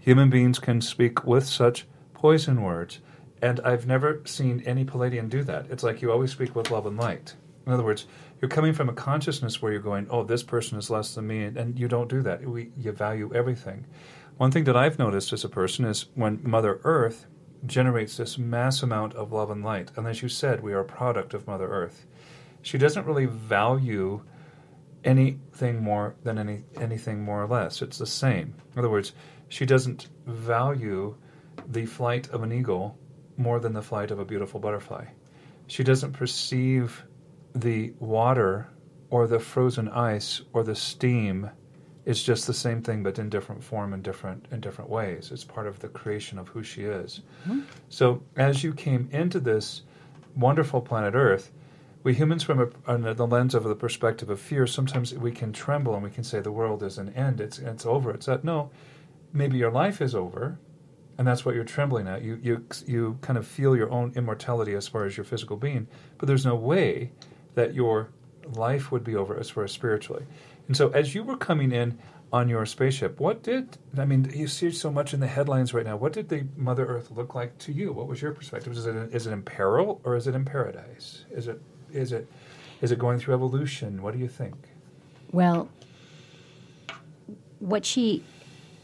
Human beings can speak with such poison words, and I've never seen any Pleiadian do that. It's like you always speak with love and light. In other words, you're coming from a consciousness where you're going, oh, this person is less than me, and you don't do that. We, you value everything. One thing that I've noticed as a person is when Mother Earth generates this mass amount of love and light, and as you said, we are a product of Mother Earth. She doesn't really value anything more than any anything more or less. It's the same. In other words, she doesn't value the flight of an eagle more than the flight of a beautiful butterfly. She doesn't perceive the water or the frozen ice or the steam is just the same thing, but in different form and different in different ways. It's part of the creation of who she is. Mm-hmm. So as you came into this wonderful planet Earth, we humans, from a, the lens of the perspective of fear, sometimes we can tremble and we can say the world is an end. It's it's over. It's that no, maybe your life is over, and that's what you're trembling at. You you you kind of feel your own immortality as far as your physical being, but there's no way that your life would be over as far as spiritually. And so, as you were coming in on your spaceship, what did I mean? You see so much in the headlines right now. What did the Mother Earth look like to you? What was your perspective? Is it is it in peril or is it in paradise? Is it is it is it going through evolution? What do you think? Well, what she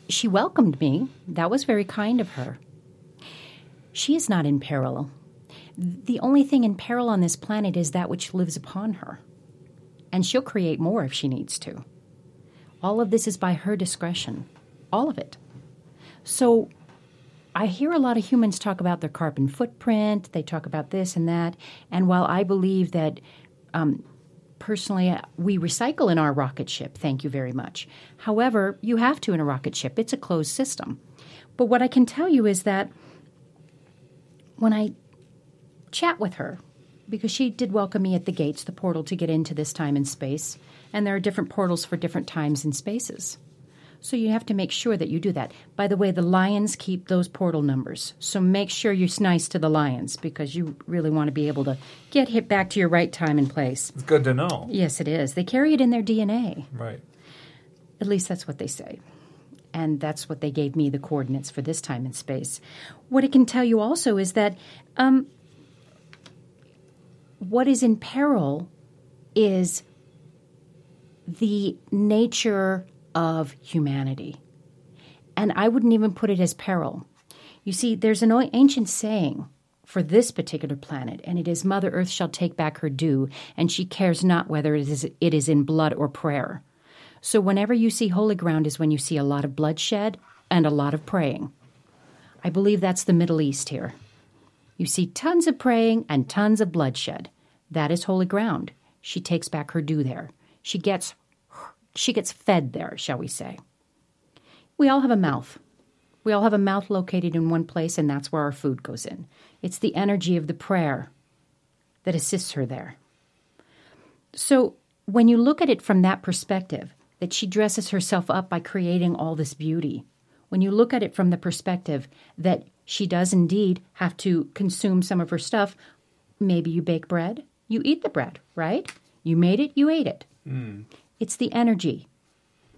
she welcomed me. That was very kind of her. She is not in peril. The only thing in peril on this planet is that which lives upon her and she'll create more if she needs to. All of this is by her discretion, all of it. So I hear a lot of humans talk about their carbon footprint, they talk about this and that, and while I believe that um, personally uh, we recycle in our rocket ship, thank you very much. However, you have to in a rocket ship, it's a closed system. But what I can tell you is that when I chat with her, because she did welcome me at the gates, the portal to get into this time and space. And there are different portals for different times and spaces. So you have to make sure that you do that. By the way, the lions keep those portal numbers. So make sure you're nice to the lions because you really want to be able to get hit back to your right time and place. It's good to know. Yes, it is. They carry it in their DNA. Right. At least that's what they say. And that's what they gave me the coordinates for this time and space. What it can tell you also is that um, what is in peril is the nature of humanity. And I wouldn't even put it as peril. You see, there's an ancient saying for this particular planet, and it is Mother Earth shall take back her due, and she cares not whether it is, it is in blood or prayer. So, whenever you see holy ground, is when you see a lot of bloodshed and a lot of praying. I believe that's the Middle East here. You see tons of praying and tons of bloodshed. That is holy ground. She takes back her due there. She gets she gets fed there, shall we say. We all have a mouth. We all have a mouth located in one place, and that's where our food goes in. It's the energy of the prayer that assists her there. So, when you look at it from that perspective, that she dresses herself up by creating all this beauty, when you look at it from the perspective that she does indeed have to consume some of her stuff, maybe you bake bread, you eat the bread, right? You made it, you ate it. Mm. It's the energy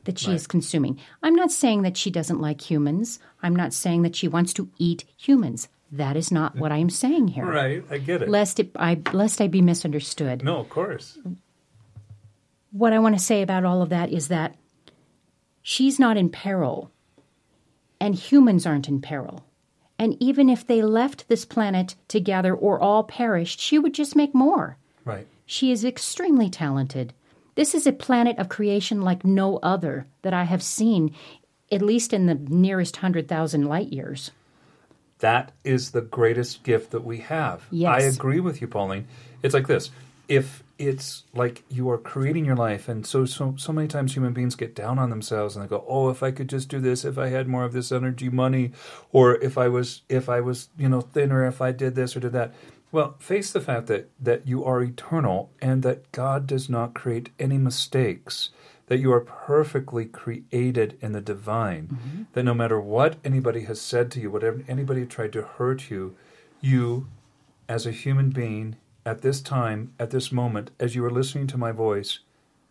that she right. is consuming. I'm not saying that she doesn't like humans. I'm not saying that she wants to eat humans. That is not what I am saying here. Right, I get it. Lest it, I lest I be misunderstood. No, of course. What I want to say about all of that is that she's not in peril, and humans aren't in peril. And even if they left this planet together or all perished, she would just make more. Right. She is extremely talented. This is a planet of creation like no other that I have seen, at least in the nearest 100,000 light years. That is the greatest gift that we have. Yes. I agree with you, Pauline. It's like this if it's like you are creating your life and so so so many times human beings get down on themselves and they go oh if i could just do this if i had more of this energy money or if i was if i was you know thinner if i did this or did that. Well face the fact that that you are eternal and that god does not create any mistakes that you are perfectly created in the divine mm-hmm. that no matter what anybody has said to you whatever anybody tried to hurt you you as a human being at this time, at this moment, as you are listening to my voice,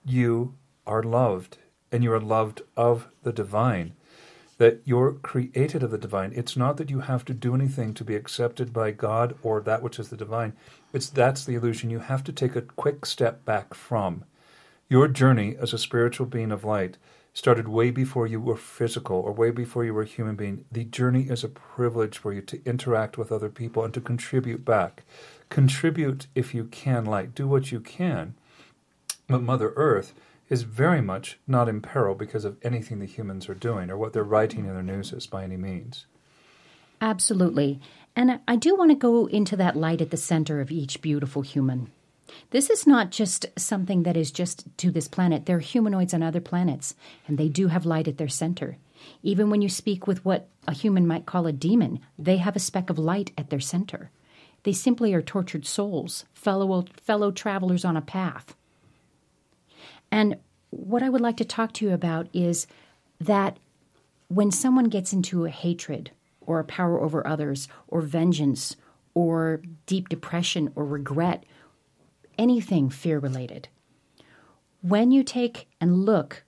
you are loved and you are loved of the divine. That you're created of the divine. It's not that you have to do anything to be accepted by God or that which is the divine. It's that's the illusion you have to take a quick step back from. Your journey as a spiritual being of light started way before you were physical or way before you were a human being. The journey is a privilege for you to interact with other people and to contribute back. Contribute if you can, light. Do what you can. But Mother Earth is very much not in peril because of anything the humans are doing or what they're writing in their newses by any means. Absolutely. And I- I do want to go into that light at the center of each beautiful human. This is not just something that is just to this planet. There are humanoids on other planets, and they do have light at their center. Even when you speak with what a human might call a demon, they have a speck of light at their center. They simply are tortured souls, fellow, fellow travelers on a path. And what I would like to talk to you about is that when someone gets into a hatred or a power over others or vengeance or deep depression or regret, anything fear related, when you take and look,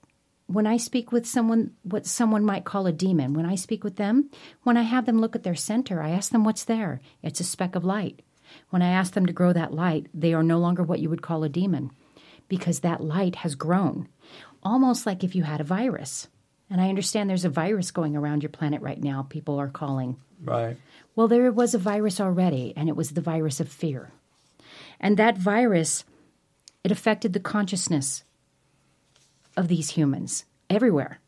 when I speak with someone, what someone might call a demon, when I speak with them, when I have them look at their center, I ask them what's there. It's a speck of light. When I ask them to grow that light, they are no longer what you would call a demon because that light has grown. Almost like if you had a virus. And I understand there's a virus going around your planet right now, people are calling. Right. Well, there was a virus already, and it was the virus of fear. And that virus, it affected the consciousness of these humans everywhere.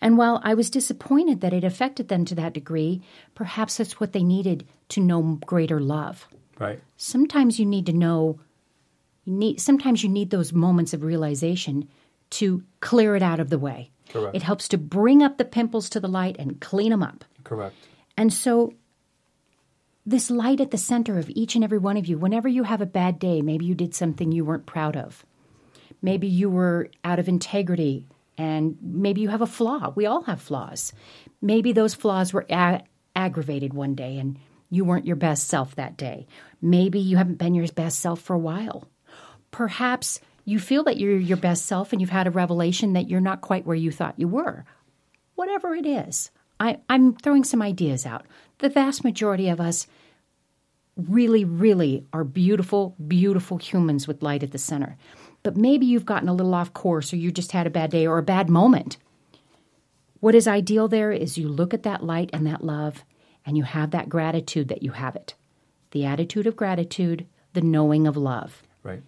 And while I was disappointed that it affected them to that degree, perhaps that's what they needed to know greater love. Right. Sometimes you need to know you need sometimes you need those moments of realization to clear it out of the way. Correct. It helps to bring up the pimples to the light and clean them up. Correct. And so, this light at the center of each and every one of you, whenever you have a bad day, maybe you did something you weren't proud of, maybe you were out of integrity, and maybe you have a flaw. We all have flaws. Maybe those flaws were aggravated one day and you weren't your best self that day. Maybe you haven't been your best self for a while. Perhaps you feel that you're your best self and you've had a revelation that you're not quite where you thought you were whatever it is. I, I'm throwing some ideas out. The vast majority of us really, really are beautiful, beautiful humans with light at the center. But maybe you've gotten a little off course or you just had a bad day or a bad moment. What is ideal there is you look at that light and that love and you have that gratitude that you have it. The attitude of gratitude, the knowing of love Right.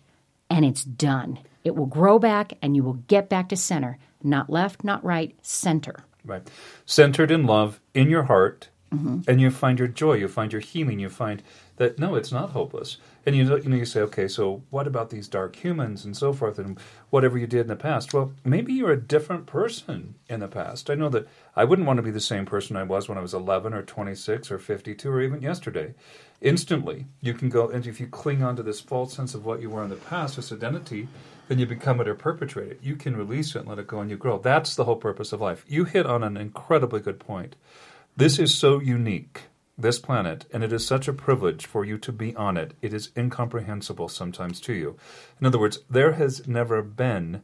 and it's done. It will grow back and you will get back to center, not left, not right, center. Right. Centered in love in your heart, mm-hmm. and you find your joy, you find your healing, you find that no, it's not hopeless. And you know, you know, you say, okay, so what about these dark humans and so forth, and whatever you did in the past? Well, maybe you're a different person in the past. I know that I wouldn't want to be the same person I was when I was 11 or 26 or 52 or even yesterday. Instantly, you can go, and if you cling on to this false sense of what you were in the past, this identity, then you become it or perpetrate it. You can release it and let it go and you grow. That's the whole purpose of life. You hit on an incredibly good point. This is so unique, this planet, and it is such a privilege for you to be on it. It is incomprehensible sometimes to you. In other words, there has never been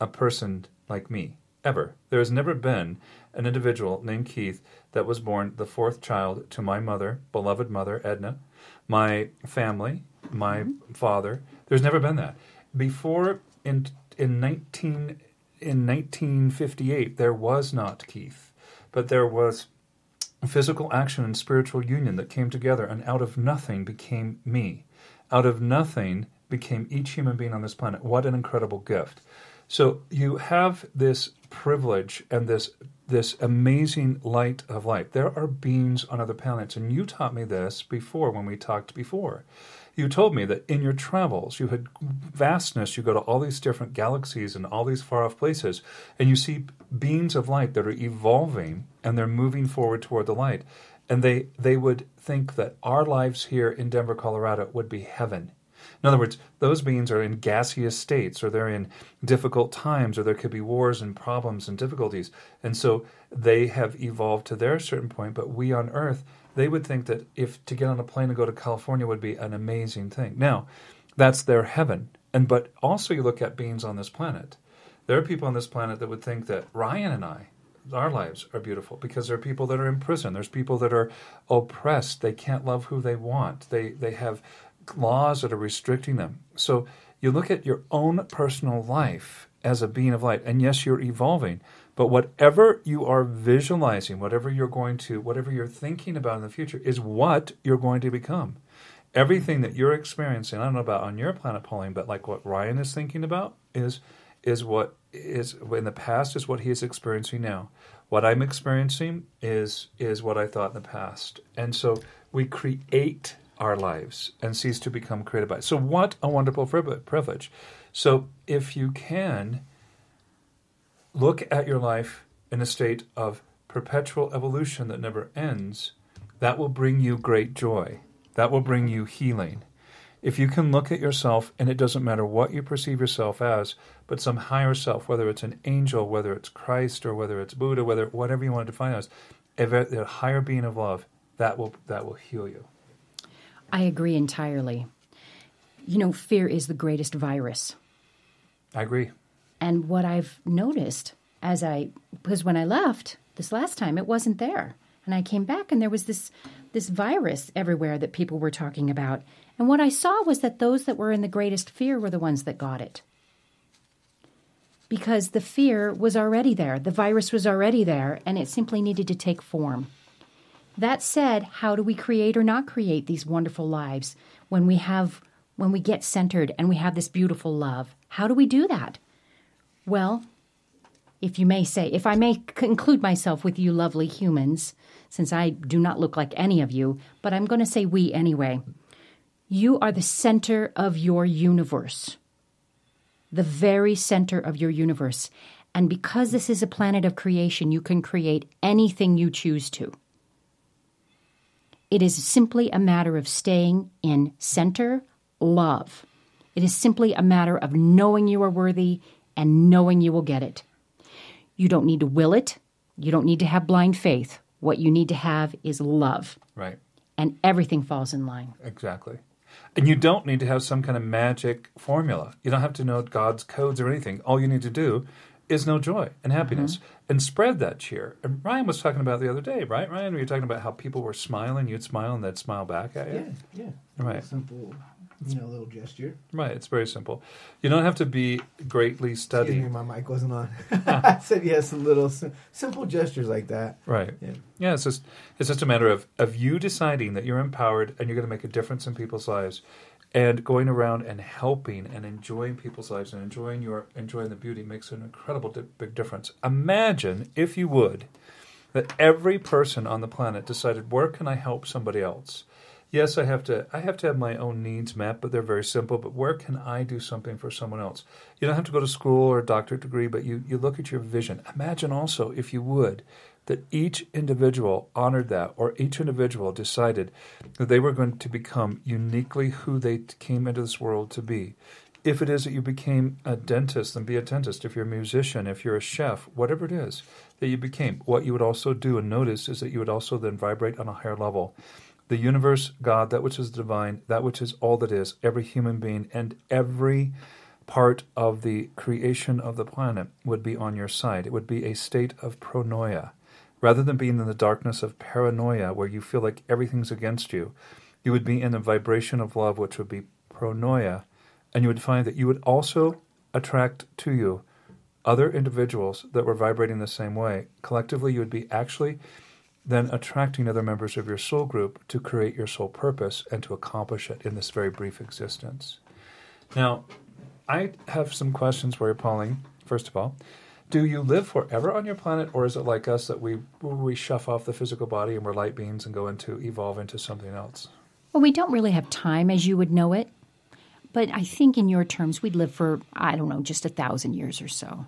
a person like me, ever. There has never been an individual named Keith that was born the fourth child to my mother, beloved mother, Edna, my family, my mm-hmm. father. There's never been that. Before in in 19 in 1958 there was not Keith, but there was physical action and spiritual union that came together and out of nothing became me. Out of nothing became each human being on this planet. What an incredible gift. So you have this privilege and this this amazing light of light. There are beings on other planets, and you taught me this before when we talked before. You told me that in your travels, you had vastness. You go to all these different galaxies and all these far off places, and you see beings of light that are evolving and they're moving forward toward the light. And they, they would think that our lives here in Denver, Colorado would be heaven. In other words, those beings are in gaseous states, or they're in difficult times, or there could be wars and problems and difficulties. And so they have evolved to their certain point, but we on Earth, they would think that if to get on a plane and go to California would be an amazing thing. Now, that's their heaven. And but also you look at beings on this planet. There are people on this planet that would think that Ryan and I, our lives are beautiful because there are people that are in prison. There's people that are oppressed. They can't love who they want. They they have laws that are restricting them. So you look at your own personal life as a being of light, and yes, you're evolving. But whatever you are visualizing, whatever you're going to, whatever you're thinking about in the future, is what you're going to become. Everything that you're experiencing, I don't know about on your planet, Pauline, but like what Ryan is thinking about is is what is in the past is what he is experiencing now. What I'm experiencing is is what I thought in the past, and so we create our lives and cease to become created by. It. So what a wonderful privilege. So if you can look at your life in a state of perpetual evolution that never ends, that will bring you great joy. That will bring you healing. If you can look at yourself, and it doesn't matter what you perceive yourself as, but some higher self, whether it's an angel, whether it's Christ, or whether it's Buddha, whether whatever you want to define as, a higher being of love, that will that will heal you. I agree entirely. You know, fear is the greatest virus. I agree. And what I've noticed as I, because when I left this last time, it wasn't there. And I came back and there was this, this virus everywhere that people were talking about. And what I saw was that those that were in the greatest fear were the ones that got it. Because the fear was already there, the virus was already there, and it simply needed to take form. That said, how do we create or not create these wonderful lives when we have when we get centered and we have this beautiful love? How do we do that? Well, if you may say, if I may conclude myself with you lovely humans, since I do not look like any of you, but I'm going to say we anyway. You are the center of your universe, the very center of your universe. And because this is a planet of creation, you can create anything you choose to. It is simply a matter of staying in center love. It is simply a matter of knowing you are worthy and knowing you will get it. You don't need to will it. You don't need to have blind faith. What you need to have is love. Right. And everything falls in line. Exactly. And you don't need to have some kind of magic formula. You don't have to know God's codes or anything. All you need to do is know joy and happiness mm-hmm. and spread that cheer. And Ryan was talking about the other day, right? Ryan, were you talking about how people were smiling, you'd smile and they'd smile back at you? Yeah, yeah. Right. Simple you know, a little gesture. Right. It's very simple. You don't have to be greatly studied. Me, my mic wasn't on. I said yes, a little simple gestures like that. Right. Yeah. yeah. It's just it's just a matter of of you deciding that you're empowered and you're going to make a difference in people's lives, and going around and helping and enjoying people's lives and enjoying your enjoying the beauty makes an incredible di- big difference. Imagine if you would that every person on the planet decided where can I help somebody else yes, I have to I have to have my own needs met, but they're very simple. But where can I do something for someone else? You don't have to go to school or a doctorate degree, but you, you look at your vision. Imagine also, if you would, that each individual honored that, or each individual decided that they were going to become uniquely who they came into this world to be. If it is that you became a dentist, then be a dentist. If you're a musician, if you're a chef, whatever it is that you became, what you would also do and notice is that you would also then vibrate on a higher level the universe, God, that which is divine, that which is all that is, every human being, and every part of the creation of the planet would be on your side. It would be a state of pronoia. Rather than being in the darkness of paranoia, where you feel like everything's against you, you would be in a vibration of love, which would be pronoia, and you would find that you would also attract to you other individuals that were vibrating the same way. Collectively, you would be actually then attracting other members of your soul group to create your soul purpose and to accomplish it in this very brief existence. Now, I have some questions for you, Pauline. First of all, do you live forever on your planet, or is it like us that we we shuff off the physical body and we're light beings and go into evolve into something else? Well, we don't really have time as you would know it, but I think in your terms we'd live for I don't know, just a thousand years or so.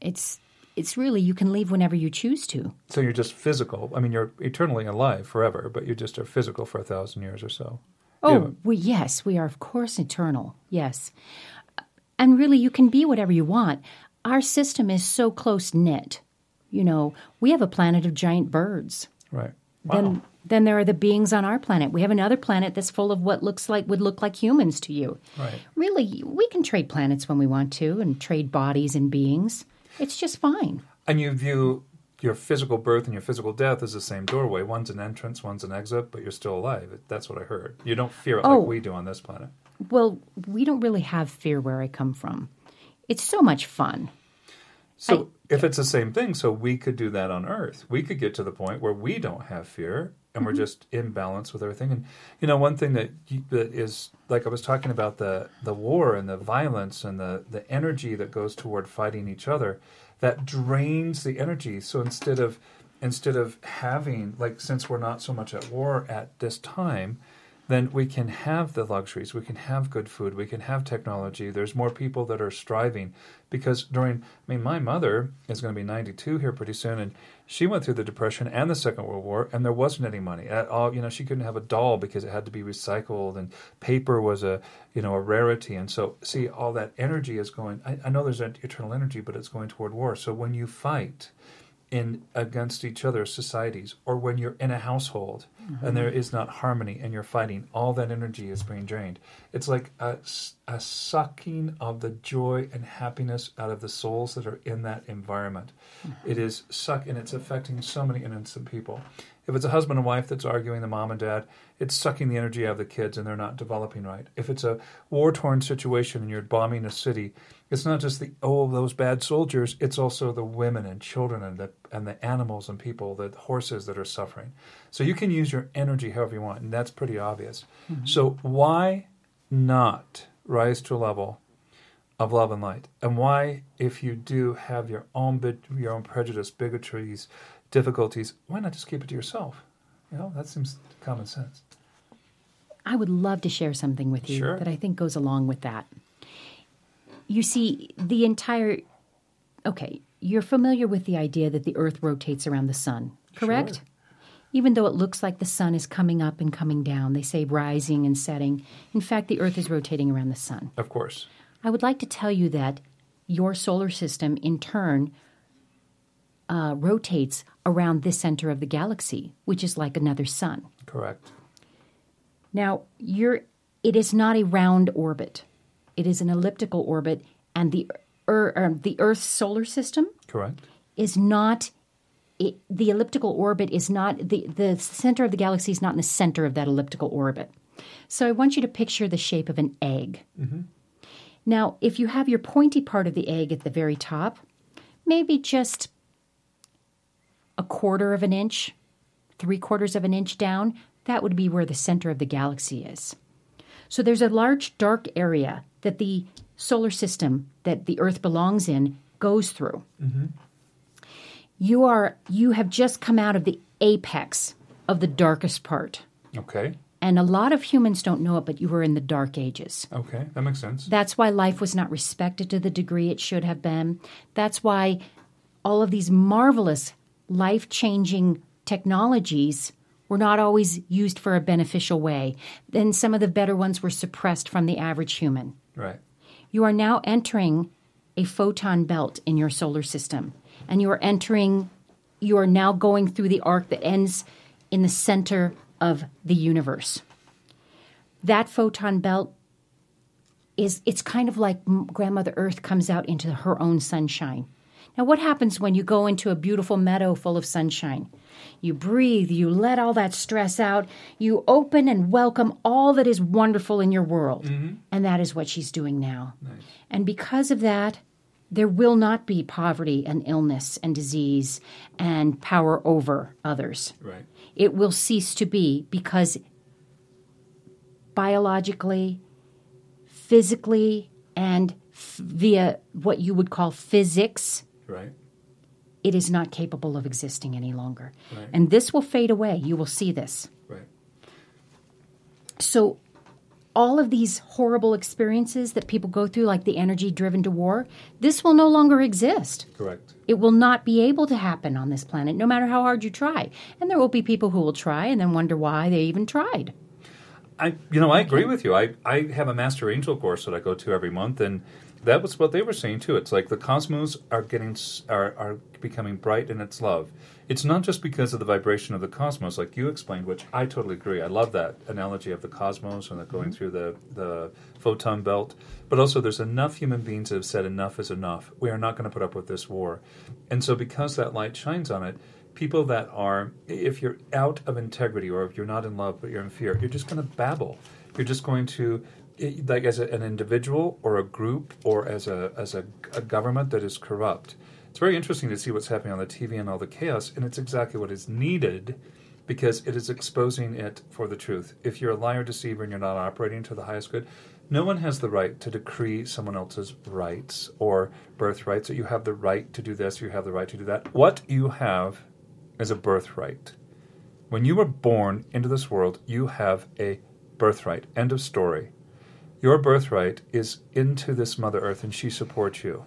It's it's really you can leave whenever you choose to. So you're just physical. I mean, you're eternally alive forever, but you just are physical for a thousand years or so. Oh, we, yes, we are of course eternal. Yes, and really you can be whatever you want. Our system is so close knit. You know, we have a planet of giant birds. Right. Wow. Then then there are the beings on our planet. We have another planet that's full of what looks like would look like humans to you. Right. Really, we can trade planets when we want to and trade bodies and beings. It's just fine. And you view your physical birth and your physical death as the same doorway. One's an entrance, one's an exit, but you're still alive. That's what I heard. You don't fear it Oh. like we do on this planet. Well, we don't really have fear where I come from. It's so much fun. So if it's the same thing, so we could do that on Earth. We could get to the point where we don't have fear and we're mm-hmm. just in balance with everything. And you know, one thing that you, that is like I was talking about the the war and the violence and the the energy that goes toward fighting each other, that drains the energy. So instead of instead of having like since we're not so much at war at this time, then we can have the luxuries, we can have good food, we can have technology. There's more people that are striving because during, I mean, my mother is going to be 92 here pretty soon, and she went through the Depression and the Second World War, and there wasn't any money at all. You know, she couldn't have a doll because it had to be recycled, and paper was a, you know, a rarity. And so, see, all that energy is going. I, I know there's an eternal energy, but it's going toward war. So when you fight, in against each other societies or when you're in a household and mm-hmm. there is not harmony and you're fighting all that energy is being drained. It's like a, a sucking of the joy and happiness out of the souls that are in that environment. Mm-hmm. It is suck and it's affecting so many innocent people if it's a husband and wife that's arguing the mom and dad it's sucking the energy out of the kids and they're not developing right. If it's a war torn situation and you're bombing a city it's not just the oh those bad soldiers it's also the women and children and the and the animals and people the horses that are suffering. So you can use your energy however you want and that's pretty obvious. Mm-hmm. So why not rise to a level of love and light? And why if you do have your own bit your own prejudice bigotries difficulties why not just keep it to yourself you know that seems common sense I would love to share something with you Sure. that I think goes along with that. You see, the entire. Okay, you're familiar with the idea that the Earth rotates around the sun, correct? Sure. Even though it looks like the sun is coming up and coming down, they say rising and setting. In fact, the Earth is rotating around the sun. of course I would like to tell you that your solar system, in turn, uh, rotates around this center of the galaxy, which is like another sun. correct Now, you're, it is not a round orbit. It is an elliptical orbit, and the, er, er, the Earth's solar system correct is not. It, the elliptical orbit is not the the center of the galaxy is not in the center of that elliptical orbit. So I want you to picture the shape of an egg. Now, if you have your pointy part of the egg at the very top, maybe just a quarter of an inch, three quarters of an inch down, that would be where the center of the galaxy is. So there's a large dark area that the solar system that the Earth belongs in goes through. Mm-hmm. You are you have just come out of the apex of the darkest part. okay And a lot of humans don't know it, but you were in the dark ages. okay that makes sense That's why life was not respected to the degree it should have been. That's why all of these marvelous, life changing technologies were not always used for a beneficial way. Then some of the better ones were suppressed from the average human. right You are now entering a photon belt in your solar system, and you are entering, you are now going through the arc that ends in the center of the universe. That photon belt is, it's kind of like Grandmother Earth comes out into her own sunshine. Now, what happens when you go into a beautiful meadow full of sunshine? You breathe, you let all that stress out, you open and welcome all that is wonderful in your world. Mm-hmm. And that is what she's doing now. And because of that, there will not be poverty and illness and disease and power over others. right It will cease to be because biologically, physically, and f- via what you would call physics, right it is not capable of existing any longer. Right. And this will fade away. You will see this. right So, all of these horrible experiences that people go through, like the energy driven to war, this will no longer exist. Correct. It will not be able to happen on this planet, no matter how hard you try. And there will be people who will try and then wonder why they even tried. I, you know, I agree with you. I, I have a Master Angel course that I go to every month, and that was what they were saying too. It's like the cosmos are getting are are becoming bright in its love. It's not just because of the vibration of the cosmos, like you explained, which I totally agree. I love that analogy of the cosmos and the going mm-hmm. through the the photon belt. But also, there's enough human beings that have said enough is enough. We are not going to put up with this war, and so because that light shines on it. People that are, if you're out of integrity or if you're not in love but you're in fear, you're just going to babble. You're just going to like as a, an individual or a group or as a as a, a government that is corrupt. It's very interesting to see what's happening on the TV and all the chaos, and it's exactly what is needed because it is exposing it for the truth. If you're a liar, deceiver, and you're not operating to the highest good, no one has the right to decree someone else's rights or birthrights. That you have the right to do this, you have the right to do that. What you have is a birthright. When you were born into this world, you have a birthright. End of story. Your birthright is into this Mother Earth, and she supports you.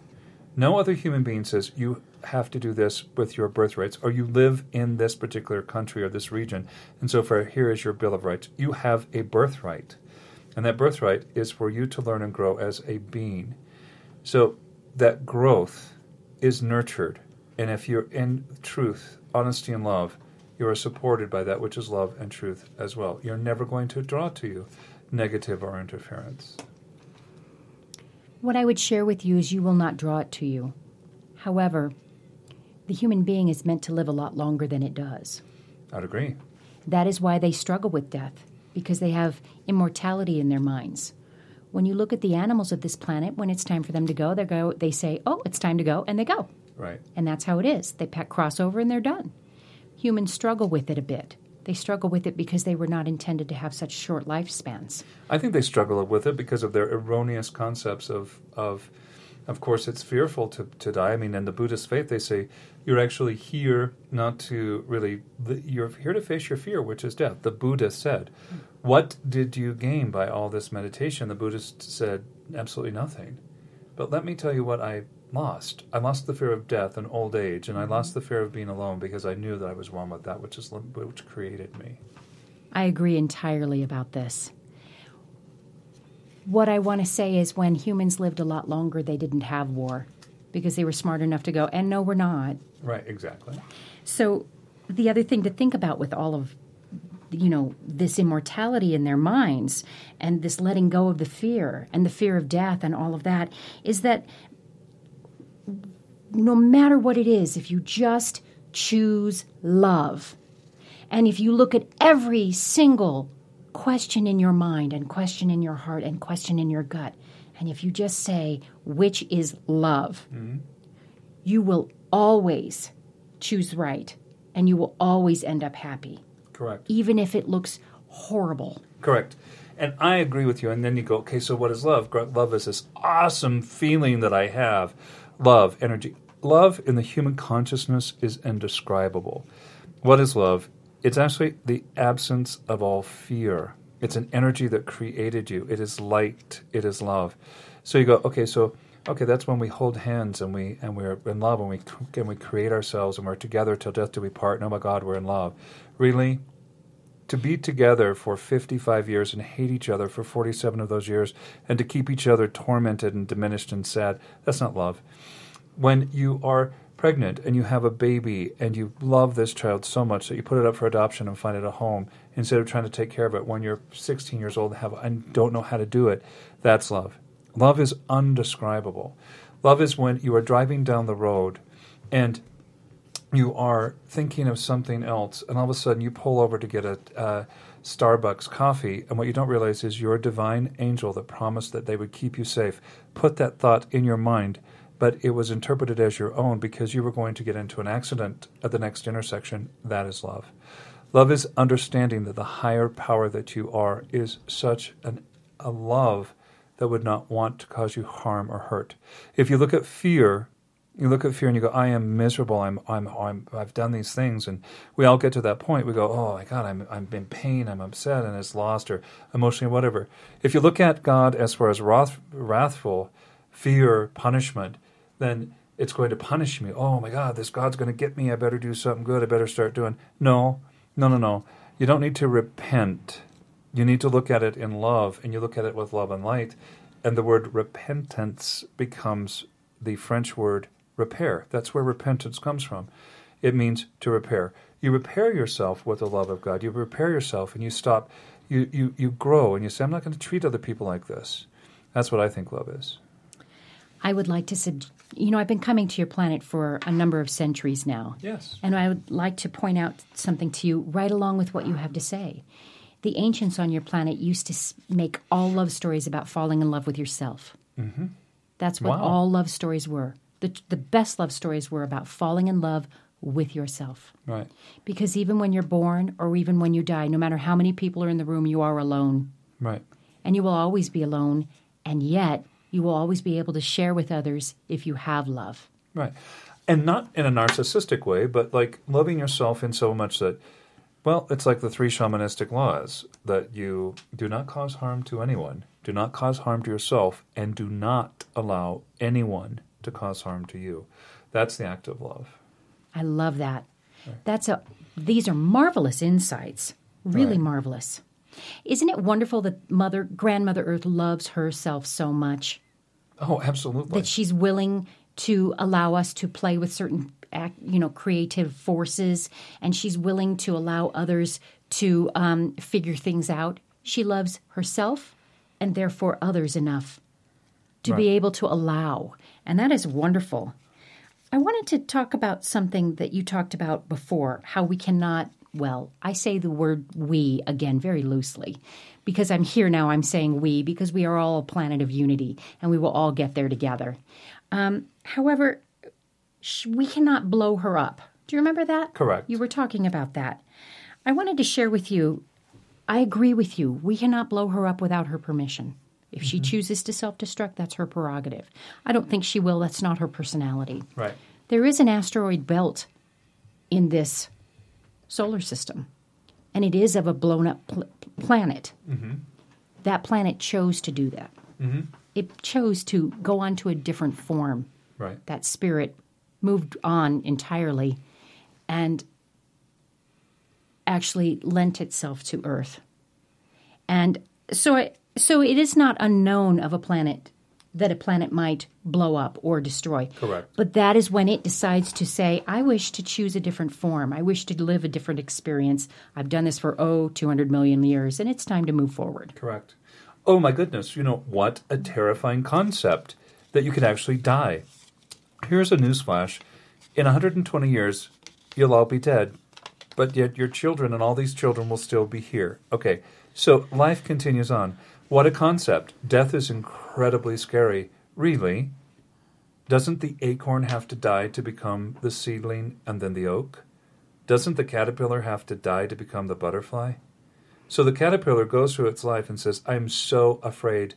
No other human being says you have to do this with your birthrights, or you live in this particular country or this region, and so for here is your Bill of Rights. You have a birthright, and that birthright is for you to learn and grow as a being. So that growth is nurtured, and if you're in truth, honesty, and love, you are supported by that which is love and truth as well. You're never going to draw to you negative or interference. What I would share with you is you will not draw it to you. However, the human being is meant to live a lot longer than it does. I'd agree. That is why they struggle with death, because they have immortality in their minds. When you look at the animals of this planet, when it's time for them to go, they go they say, "Oh, it's time to go," and they go. Right. And that's how it is. They pack crossover and they're done. Humans struggle with it a bit. They struggle with it because they were not intended to have such short lifespans. I think they struggle with it because of their erroneous concepts of of of course it's fearful to, to die. I mean in the Buddhist faith they say you're actually here not to really you're here to face your fear, which is death. The Buddha said. What did you gain by all this meditation? The Buddhist said absolutely nothing. But let me tell you what I lost. I lost the fear of death and old age, and I lost the fear of being alone because I knew that I was one with that which is which created me. I agree entirely about this. What I want to say is when humans lived a lot longer, they didn't have war because they were smart enough to go, and no, we're not. Right, exactly. So the other thing to think about with all of you know this immortality in their minds and this letting go of the fear and the fear of death and all of that is that no matter what it is if you just choose love and if you look at every single question in your mind and question in your heart and question in your gut and if you just say which is love mm-hmm. you will always choose right and you will always end up happy Correct. even if it looks horrible. Correct. And I agree with you. And then you go, okay, so what is love? Love is this awesome feeling that I have. Love, energy. Love in the human consciousness is indescribable. What is love? It's actually the absence of all fear. It's an energy that created you. It is light. It is love. So you go, okay, so okay, that's when we hold hands and we and we're in love and we and we create ourselves and we're together till death do we part. Oh my God, we're in love. Really, to be together for 55 years and hate each other for 47 of those years and to keep each other tormented and diminished and sad, that's not love. When you are pregnant and you have a baby and you love this child so much that you put it up for adoption and find it a home instead of trying to take care of it when you're 16 years old and have and don't know how to do it, that's love. Love is undescribable. Love is when you are driving down the road and you are thinking of something else, and all of a sudden you pull over to get a, uh Starbucks coffee, and what you don't realize is your divine angel that promised that they would keep you safe put that thought in your mind, but it was interpreted as your own because you were going to get into an accident at the next intersection. That is love. Love is understanding that the higher power that you are is such an, a love that would not want to cause you harm or hurt. If you look at fear, You look at fear and you go, I am miserable. I'm, I'm, I'm, I've done these things. And we all get to that point. We go, oh my God, I'm, I'm in pain. I'm upset and it's lost or emotionally, whatever. If you look at God as far as wrath, wrathful, fear, punishment, then it's going to punish me. Oh my God, this God's going to get me. I better do something good. I better start doing. No, no, no, no. You don't need to repent. You need to look at it in love, and you look at it with love and light. And the word repentance becomes the French word repair. That's where repentance comes from. It means to repair. You repair yourself with the love of God. You repair yourself and you stop, you, you, you grow and you say, I'm not going to treat other people like this. That's what I think love is. I would like to sub- you know, I've been coming to your planet for a number of centuries now. Yes. And I would like to point out something to you right along with what you have to say. The ancients on your planet used to make all love stories about falling in love with yourself. Mm-hmm. That's what Wow. all love stories were. The, the best love stories were about falling in love with yourself. Right. Because even when you're born or even when you die, no matter how many people are in the room, you are alone. Right. And you will always be alone. And yet, you will always be able to share with others if you have love. Right. And not in a narcissistic way, but like loving yourself in so much that, well, it's like the three shamanistic laws that you do not cause harm to anyone, do not cause harm to yourself, and do not allow anyone to cause harm to you. That's the act of love. I love that. That's a these are marvelous insights. Really Right. marvelous. Isn't it wonderful that mother grandmother earth loves herself so much Oh, absolutely. that she's willing to allow us to play with certain act, you know creative forces and she's willing to allow others to um, figure things out. She loves herself and therefore others enough to be able to allow. And that is wonderful. I wanted to talk about something that you talked about before how we cannot, well, I say the word we again very loosely because I'm here now, I'm saying we because we are all a planet of unity and we will all get there together. Um, however, sh- we cannot blow her up. Do you remember that? Correct. You were talking about that. I wanted to share with you I agree with you. We cannot blow her up without her permission. If she chooses to self destruct, that's her prerogative. I don't think she will. That's not her personality. right. There is an asteroid belt in this solar system, and it is of a blown up pl- planet. Mm-hmm. That planet chose to do that. Mm-hmm. It chose to go on to a different form. Right. That spirit moved on entirely and actually lent itself to Earth. And so, I, so it is not unknown of a planet that a planet might blow up or destroy. Correct. But that is when it decides to say, I wish to choose a different form. I wish to live a different experience. I've done this for, oh, 200 million years, and it's time to move forward. Correct. Oh my goodness, you know, what a terrifying concept that you could actually die. Here's a newsflash. In 120 years, you'll all be dead, but yet your children and all these children will still be here. Okay, so life continues on. What a concept. Death is incredibly scary. Really? Doesn't the acorn have to die to become the seedling and then the oak? Doesn't the caterpillar have to die to become the butterfly? So the caterpillar goes through its life and says, I'm so afraid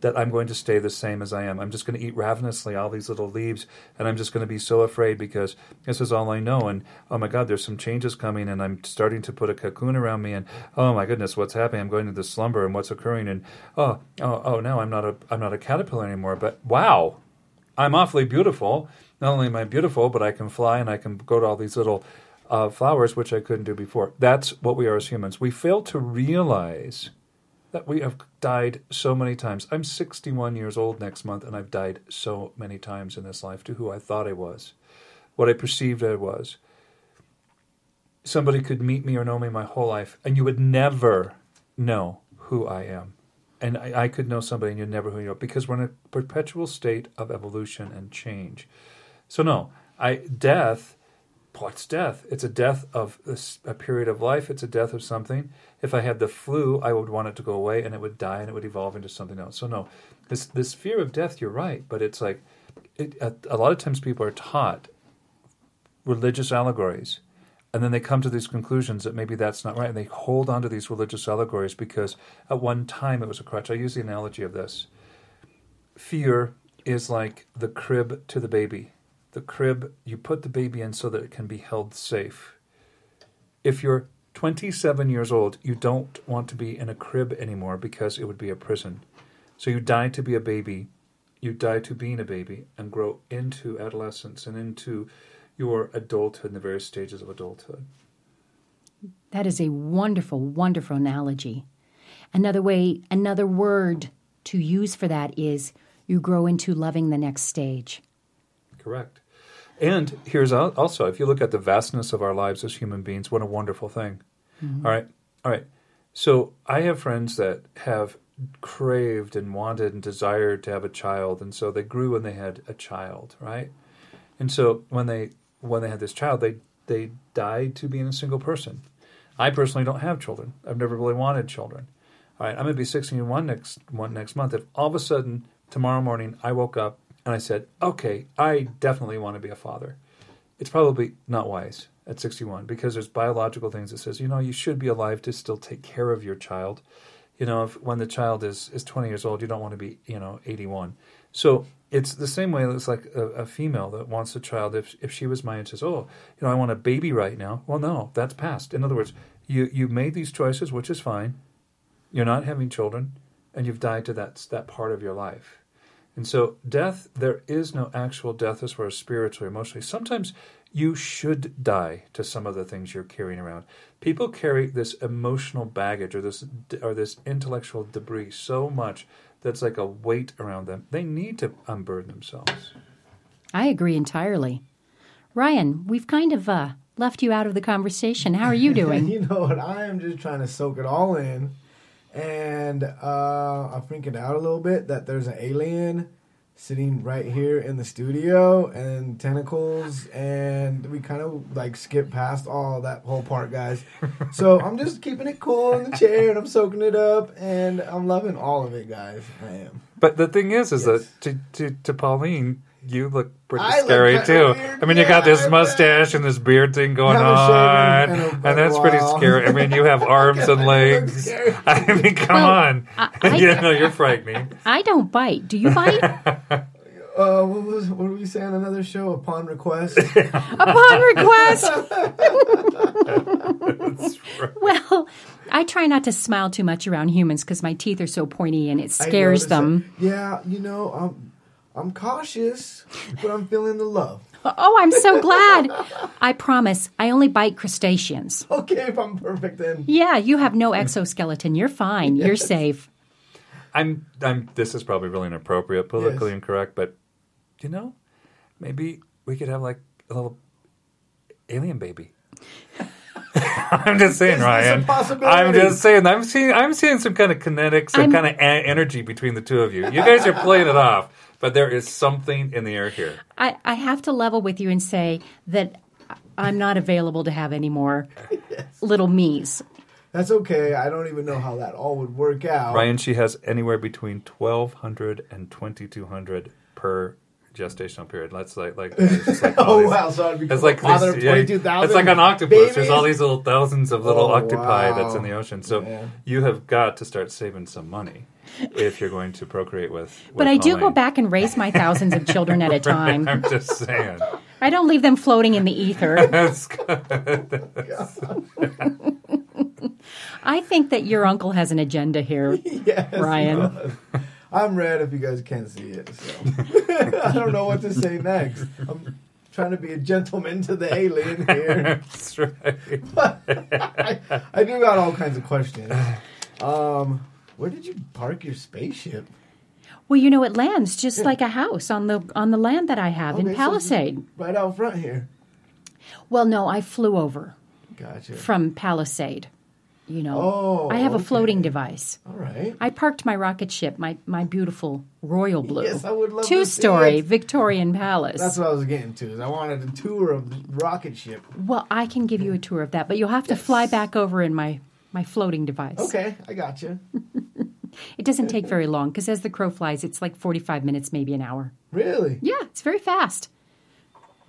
that I'm going to stay the same as I am. I'm just going to eat ravenously all these little leaves, and I'm just going to be so afraid because this is all I know. And oh my God, there's some changes coming, and I'm starting to put a cocoon around me, and oh my goodness, what's happening? I'm going into slumber, and what's occurring? And oh, oh, oh, no, I'm not a, I'm not a caterpillar anymore. But wow, I'm awfully beautiful. Not only am I beautiful, but I can fly, and I can go to all these little uh, flowers, which I couldn't do before. That's what we are as humans. We fail to realize that we have died so many times. I'm 61 years old next month, and I've died so many times in this life to who I thought I was, what I perceived I was. Somebody could meet me or know me my whole life, and you would never know who I am. And I, I could know somebody, and you'd never who you are, because we're in a perpetual state of evolution and change. So no, I death. What's death? It's a death of a period of life. It's a death of something. If I had the flu, I would want it to go away, and it would die, and it would evolve into something else. So no, this this fear of death. You're right, but it's like it, a, a lot of times people are taught religious allegories, and then they come to these conclusions that maybe that's not right, and they hold on to these religious allegories because at one time it was a crutch. I use the analogy of this: fear is like the crib to the baby. the crib, you put the baby in so that it can be held safe. If you're 27 years old, you don't want to be in a crib anymore because it would be a prison. So you die to be a baby, you die to being a baby, and grow into adolescence and into your adulthood and the various stages of adulthood. That is a wonderful, wonderful analogy. Another way, another word to use for that is you grow into loving the next stage. Correct. And here's also, if you look at the vastness of our lives as human beings, what a wonderful thing. Mm-hmm. All right. All right. So I have friends that have craved and wanted and desired to have a child, and so they grew when they had a child, right? And so when they when they had this child, they they died to being a single person. I personally don't have children. I've never really wanted children. All right, I'm going to be 61 next one next month. If all of a sudden tomorrow morning I woke up and I said, "Okay, I definitely want to be a father," it's probably not wise at 61 because there's biological things that says, you know, you should be alive to still take care of your child. You know, if when the child is is 20 years old, you don't want to be, you know, 81. So it's the same way. It's like a, a female that wants a child. If if she was mine and says, "Oh, you know, I want a baby right now," well, no, that's past. In other words, you you made these choices, which is fine. You're not having children, and you've died to that that part of your life. And so, death, there is no actual death as far as spiritually, emotionally. Sometimes you should die to some of the things you're carrying around. People carry this emotional baggage or this or this intellectual debris so much that's like a weight around them. They need to unburden themselves. I agree entirely. Ryan, we've kind of uh, left you out of the conversation. How are you doing? you know what? I am just trying to soak it all in, and uh, I'm freaking out a little bit that there's an alien sitting right here in the studio and tentacles, and we kind of like skip past all that whole part, guys. so I'm just keeping it cool in the chair, and I'm soaking it up, and I'm loving all of it, guys. I am. But the thing is, is Yes. that to, to to Pauline, you look pretty I scary kinda too. weird. I mean, you got this mustache and this beard thing going on, shaven and that's pretty scary. I mean, you have arms and legs. I mean, come Well, on. I- I- yeah, no, you're frightening. I don't bite. Do you bite? Uh, what was what were we saying? on Another show upon request. Upon request. That's right. Well, I try not to smile too much around humans because my teeth are so pointy and it scares them. that. Yeah, you know, I'm I'm cautious, but I'm feeling the love. Oh, I'm so glad. I promise, I only bite crustaceans. Okay, if I'm perfect then. Yeah, you have no exoskeleton. You're fine. You're safe. I'm. I'm. This is probably really inappropriate, politically Yes. incorrect, but you know, maybe we could have like a little alien baby. I'm just saying, Is this Ryan. I'm just saying. I'm seeing. I'm seeing some kind of kinetics, some I'm- kind of a- energy between the two of you. You guys are playing it off, but there is something in the air here. I, I have to level with you and say that I'm not available to have any more little me's. That's okay. I don't even know how that all would work out. Ryan, she has anywhere between 1,200 and 2,200 per gestational period. That's like like. It's just like Oh these- wow! So I'd It's become like father this, of yeah, twenty-two thousand. It's like an octopus. There's all these little thousands of little Oh, octopi that's in the ocean. So Yeah. you have got to start saving some money if you're going to procreate with. with But I do go back and raise my thousands of children at a time. I'm just saying. I don't leave them floating in the ether. That's good. I think that your uncle has an agenda here. Yes, Ryan. he does. I'm red if you guys can't see it. So I don't know what to say next. I'm trying to be a gentleman to the alien here. That's right. I, I do got all kinds of questions. Um, where did you park your spaceship? Well, you know, it lands just like a house on the on the land that I have Okay, in so Palisade. Right out front here. Well, no, I flew over Gotcha. from Palisade. You know, Oh, I have a floating device. all right. I parked my rocket ship, my my beautiful royal blue, Yes, I would love to two story. Victorian palace. That's what I was getting to. Is I wanted a tour of the rocket ship. well, I can give you a tour of that, but you'll have to fly back over in my my floating device. Okay, I got you. It doesn't take very long because as the crow flies, it's like forty five minutes, maybe an hour. Really? Yeah, it's very fast.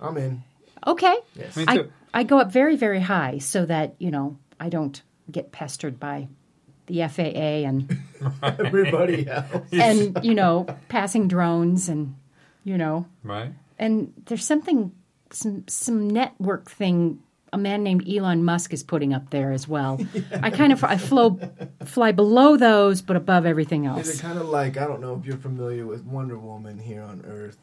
I'm in. Okay. Yes. Me I, too. I go up very, very high so that, you know, I don't get pestered by the FAA and, Everybody else. and you know, passing drones and, you know, Right? And there's something, some some network thing. A man named Elon Musk is putting up there as well. I kind of I flow, fly below those, but above everything Is else. it kind of like I don't know if you're familiar with Wonder Woman here on Earth,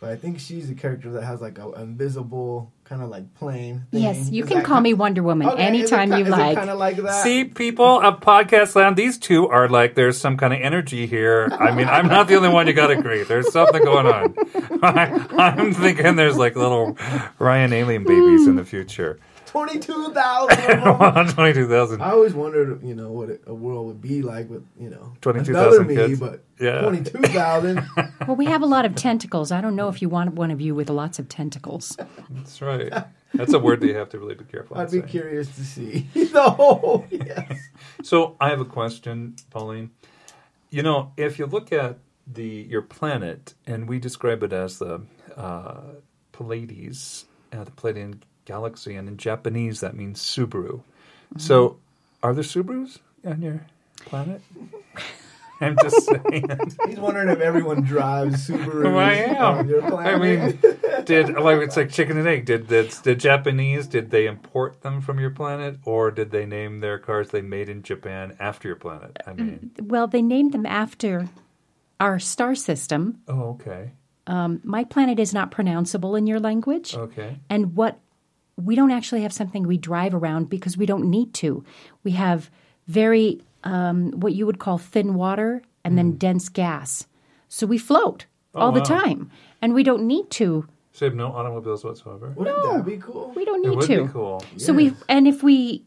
but I think she's a character that has like an invisible kind of like plane. Thing. Yes, you Is can that call ki- me Wonder Woman Okay, is it anytime you is like. It kind of like that. See, people of podcast land, these two are like, there's some kind of energy here. I mean, I'm not the only one you got to agree. There's something going on. I, I'm thinking there's like little Ryan alien babies in the future. Twenty-two thousand. 22,000. I always wondered, you know, what a world would be like with, you know, 22,000 me, kids. but Yeah. twenty-two thousand. Well, we have a lot of tentacles. I don't know if you want one of you with lots of tentacles. That's right. That's a word that you have to really be careful. I'd be saying. curious to see. no, yes. So I have a question, Pauline. You know, if you look at the your planet, and we describe it as the uh, Pleiades, uh, the Pleiadian galaxy, and in Japanese that means Subaru. Mm-hmm. So, are there Subarus on your planet? I'm just saying. He's wondering if everyone drives Subaru. Well, I am. On your planet. I mean, did like it's like chicken and egg? Did the, the Japanese did they import them from your planet, or did they name their cars they made in Japan after your planet? I um, mean, Well, they named them after our star system. oh, okay, um, My planet is not pronounceable in your language. okay. And what we don't actually have something we drive around because we don't need to. We have very um, what you would call thin water and then dense gas. So we float all the. Oh, wow. time, and we don't need to. So you have no automobiles whatsoever. Wouldn't that be cool? We don't It need would to. be cool. So we and if we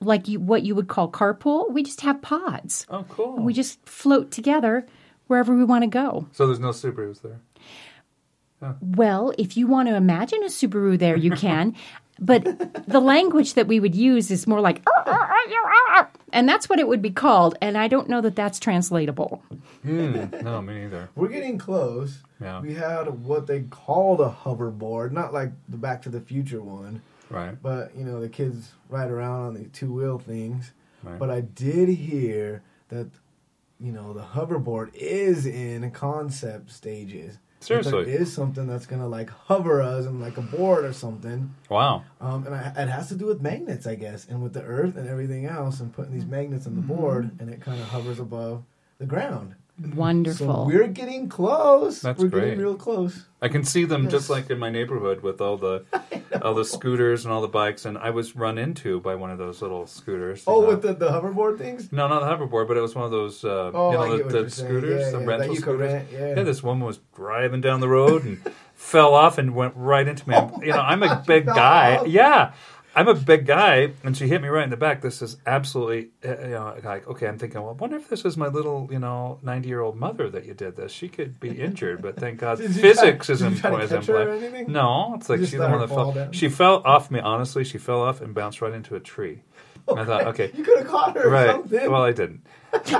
like you, what you would call carpool, we just have pods. Oh, cool. We just float together wherever we want to go. so there's no Subarus there. Well, if you want to imagine a Subaru there, you can. But the language that we would use is more like, uh, uh, uh, and that's what it would be called. And I don't know that that's translatable. Hmm. No, me neither. We're getting close. Yeah. We had what they called a hoverboard, not like the Back to the Future one, Right. but you know the kids ride around on the two wheel things. Right. But I did hear that you know the hoverboard is in concept stages. That Seriously? there is something that's gonna like hover us and like a board or something. Wow. Um, and I, it has to do with magnets, I guess, and with the Earth and everything else, and putting these magnets on the board, and it kind of hovers above the ground. Wonderful. So we're getting close. That's we're great. getting real close. I can see them just like in my neighborhood with all the all the scooters and all the bikes, and I was run into by one of those little scooters. Oh, know. with the, the hoverboard things? no, not the hoverboard, but it was one of those uh, Oh, you I know get what the, you're the scooters, Yeah, the yeah, rental that you could scooters. rent, yeah. this woman was driving down the road and fell off and went right into me. You know, I'm a big fell guy. off? Yeah. I'm a big guy, and she hit me right in the back. This is absolutely, uh, you know, like, okay, I'm thinking, well, I wonder if this is my little, you know, 90 year old mother that you did this. She could be injured, but thank God physics try- is in you try to is in catch her play. No, it's like she's the one that fell. down? She fell off me, honestly. She fell off and bounced right into a tree. I thought, okay, You could have caught her Right. something. Well, I didn't. It's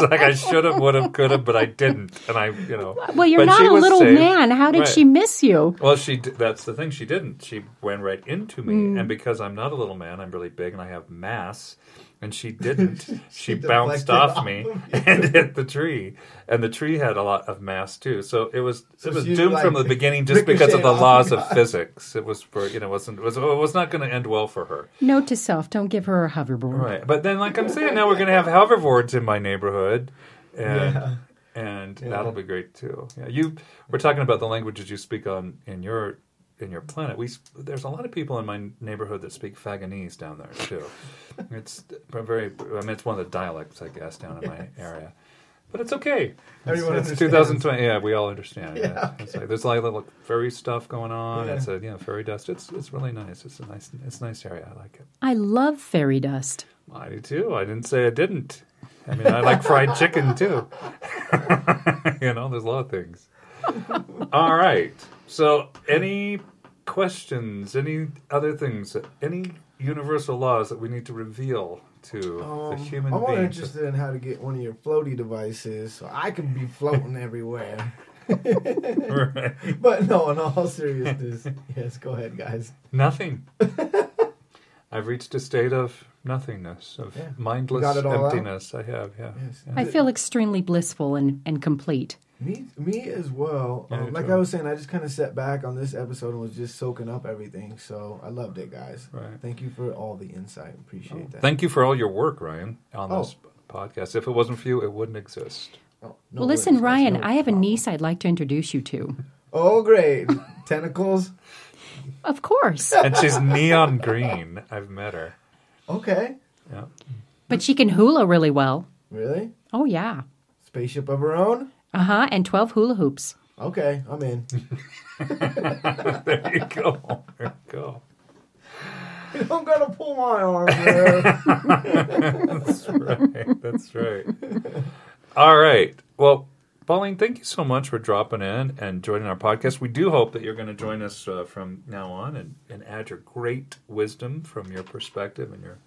like I should have, would have, could have, but I didn't, and I, you know. well, you're but not a little man. How did Right. she miss you? Well, she—that's the thing. She didn't. She went right into me, Mm. and because I'm not a little man, I'm really big, and I have mass. And she didn't. she, She bounced off off me of and hit the tree, and the tree had a lot of mass too. So it was So it was doomed like, from the beginning just because of the laws you of physics. It was for you know wasn't it was it was not going to end well for her. Note to self: don't give her a hoverboard. Right. But then, like I'm saying, now we're going to have hoverboards in my neighborhood, and Yeah. and Yeah. that'll be great too. Yeah, you. We're talking about the languages you speak on in your in your planet. We there's a lot of people in my neighborhood that speak Faganese down there too. it's very. I mean, it's one of the dialects, I guess, down in my area. But it's okay. Everyone it's, it's 2020. Yeah, we all understand. Yeah. Yeah, It's like, there's like little fairy stuff going on. Yeah. It's a you know fairy dust. It's it's really nice. It's a nice it's a nice area. I like it. I love fairy dust. I do too. I didn't say I didn't. I mean, I like fried chicken too. you know, there's a lot of things. All right. So, any questions? Any other things? Any universal laws that we need to reveal to the Um, human I'm more being? interested in how to get one of your floaty devices so I can be floating everywhere. Right. But no, in all seriousness, yes, go ahead, guys. Nothing. I've reached a state of nothingness, of Yeah. mindless got it all out? emptiness. I have, yeah. Yes. yeah. I feel extremely blissful and, and complete. Me, me as well. Yeah, Um, like too. I was saying, I just kind of sat back on this episode and was just soaking up everything. So I loved it, guys. Right. Thank you for all the insight. Appreciate that. Thank you for all your work, Ryan, on Oh. this podcast. If it wasn't for you, it wouldn't exist. Oh, no well, listen, worries, guys. Ryan, No I have a niece I'd like to introduce you to. Oh, great. Tentacles. Of course. And she's neon green. I've met her. Okay. Yeah. but she can hula really well. Really? Oh, yeah. Spaceship of her own? Uh huh. And 12 hula hoops. Okay, I'm in. There you go. There you go. you don't gotta pull my arm there. That's right. That's right. All right. Well, Pauline, thank you so much for dropping in and joining our podcast. We do hope that you're going to join us uh, from now on and, and add your great wisdom from your perspective and your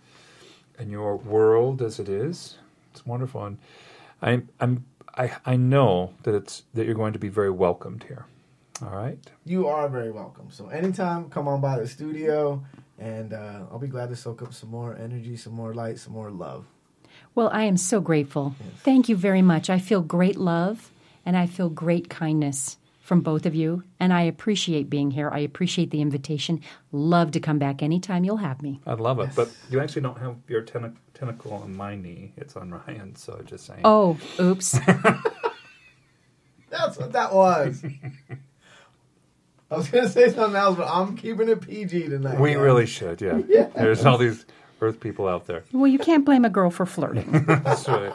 and your world as it is. It's wonderful, and I, I'm I I know that it's that you're going to be very welcomed here. All right. you are very welcome. So anytime, come on by the studio, and uh, I'll be glad to soak up some more energy, some more light, some more love. Well, I am so grateful. Thank you very much. I feel great love and I feel great kindness from both of you. And I appreciate being here. I appreciate the invitation. Love to come back anytime you'll have me. I'd love it, but you actually don't have your tentac tentacle on my knee. It's on Ryan's. So I'm just saying. Oh, oops. That's what that was. I was gonna say something else, but I'm keeping it PG tonight. We guys. really should, yeah. There's all these Earth people out there. well, you can't blame a girl for flirting. That's right.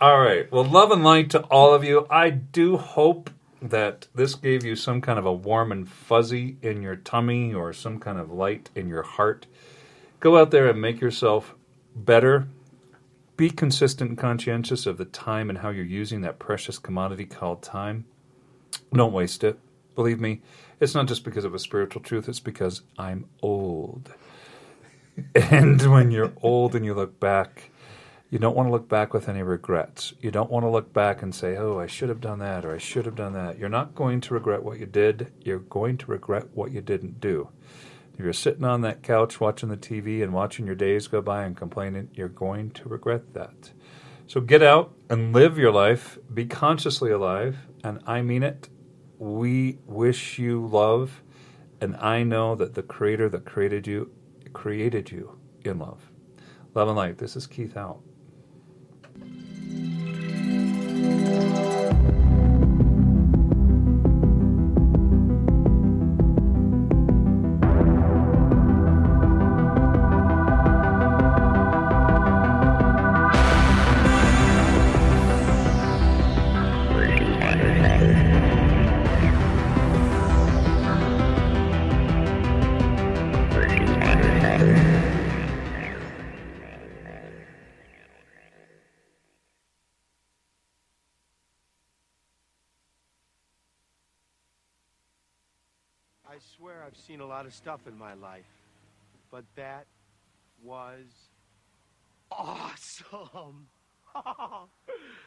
All right. Well, love and light to all of you. I do hope that this gave you some kind of a warm and fuzzy in your tummy or some kind of light in your heart. Go out there and make yourself better. Be consistent and conscientious of the time and how you're using that precious commodity called time. Don't waste it. Believe me, it's not just because of a spiritual truth, it's because I'm old. and when you're old and you look back, you don't want to look back with any regrets. You don't want to look back and say, oh, I should have done that or I should have done that. You're not going to regret what you did. You're going to regret what you didn't do. If you're sitting on that couch watching the TV and watching your days go by and complaining, you're going to regret that. So get out and live your life. Be consciously alive. And I mean it. We wish you love. And I know that the Creator that created you created you in love. Love and light. This is Keith out. Lot of stuff in my life, but that was awesome.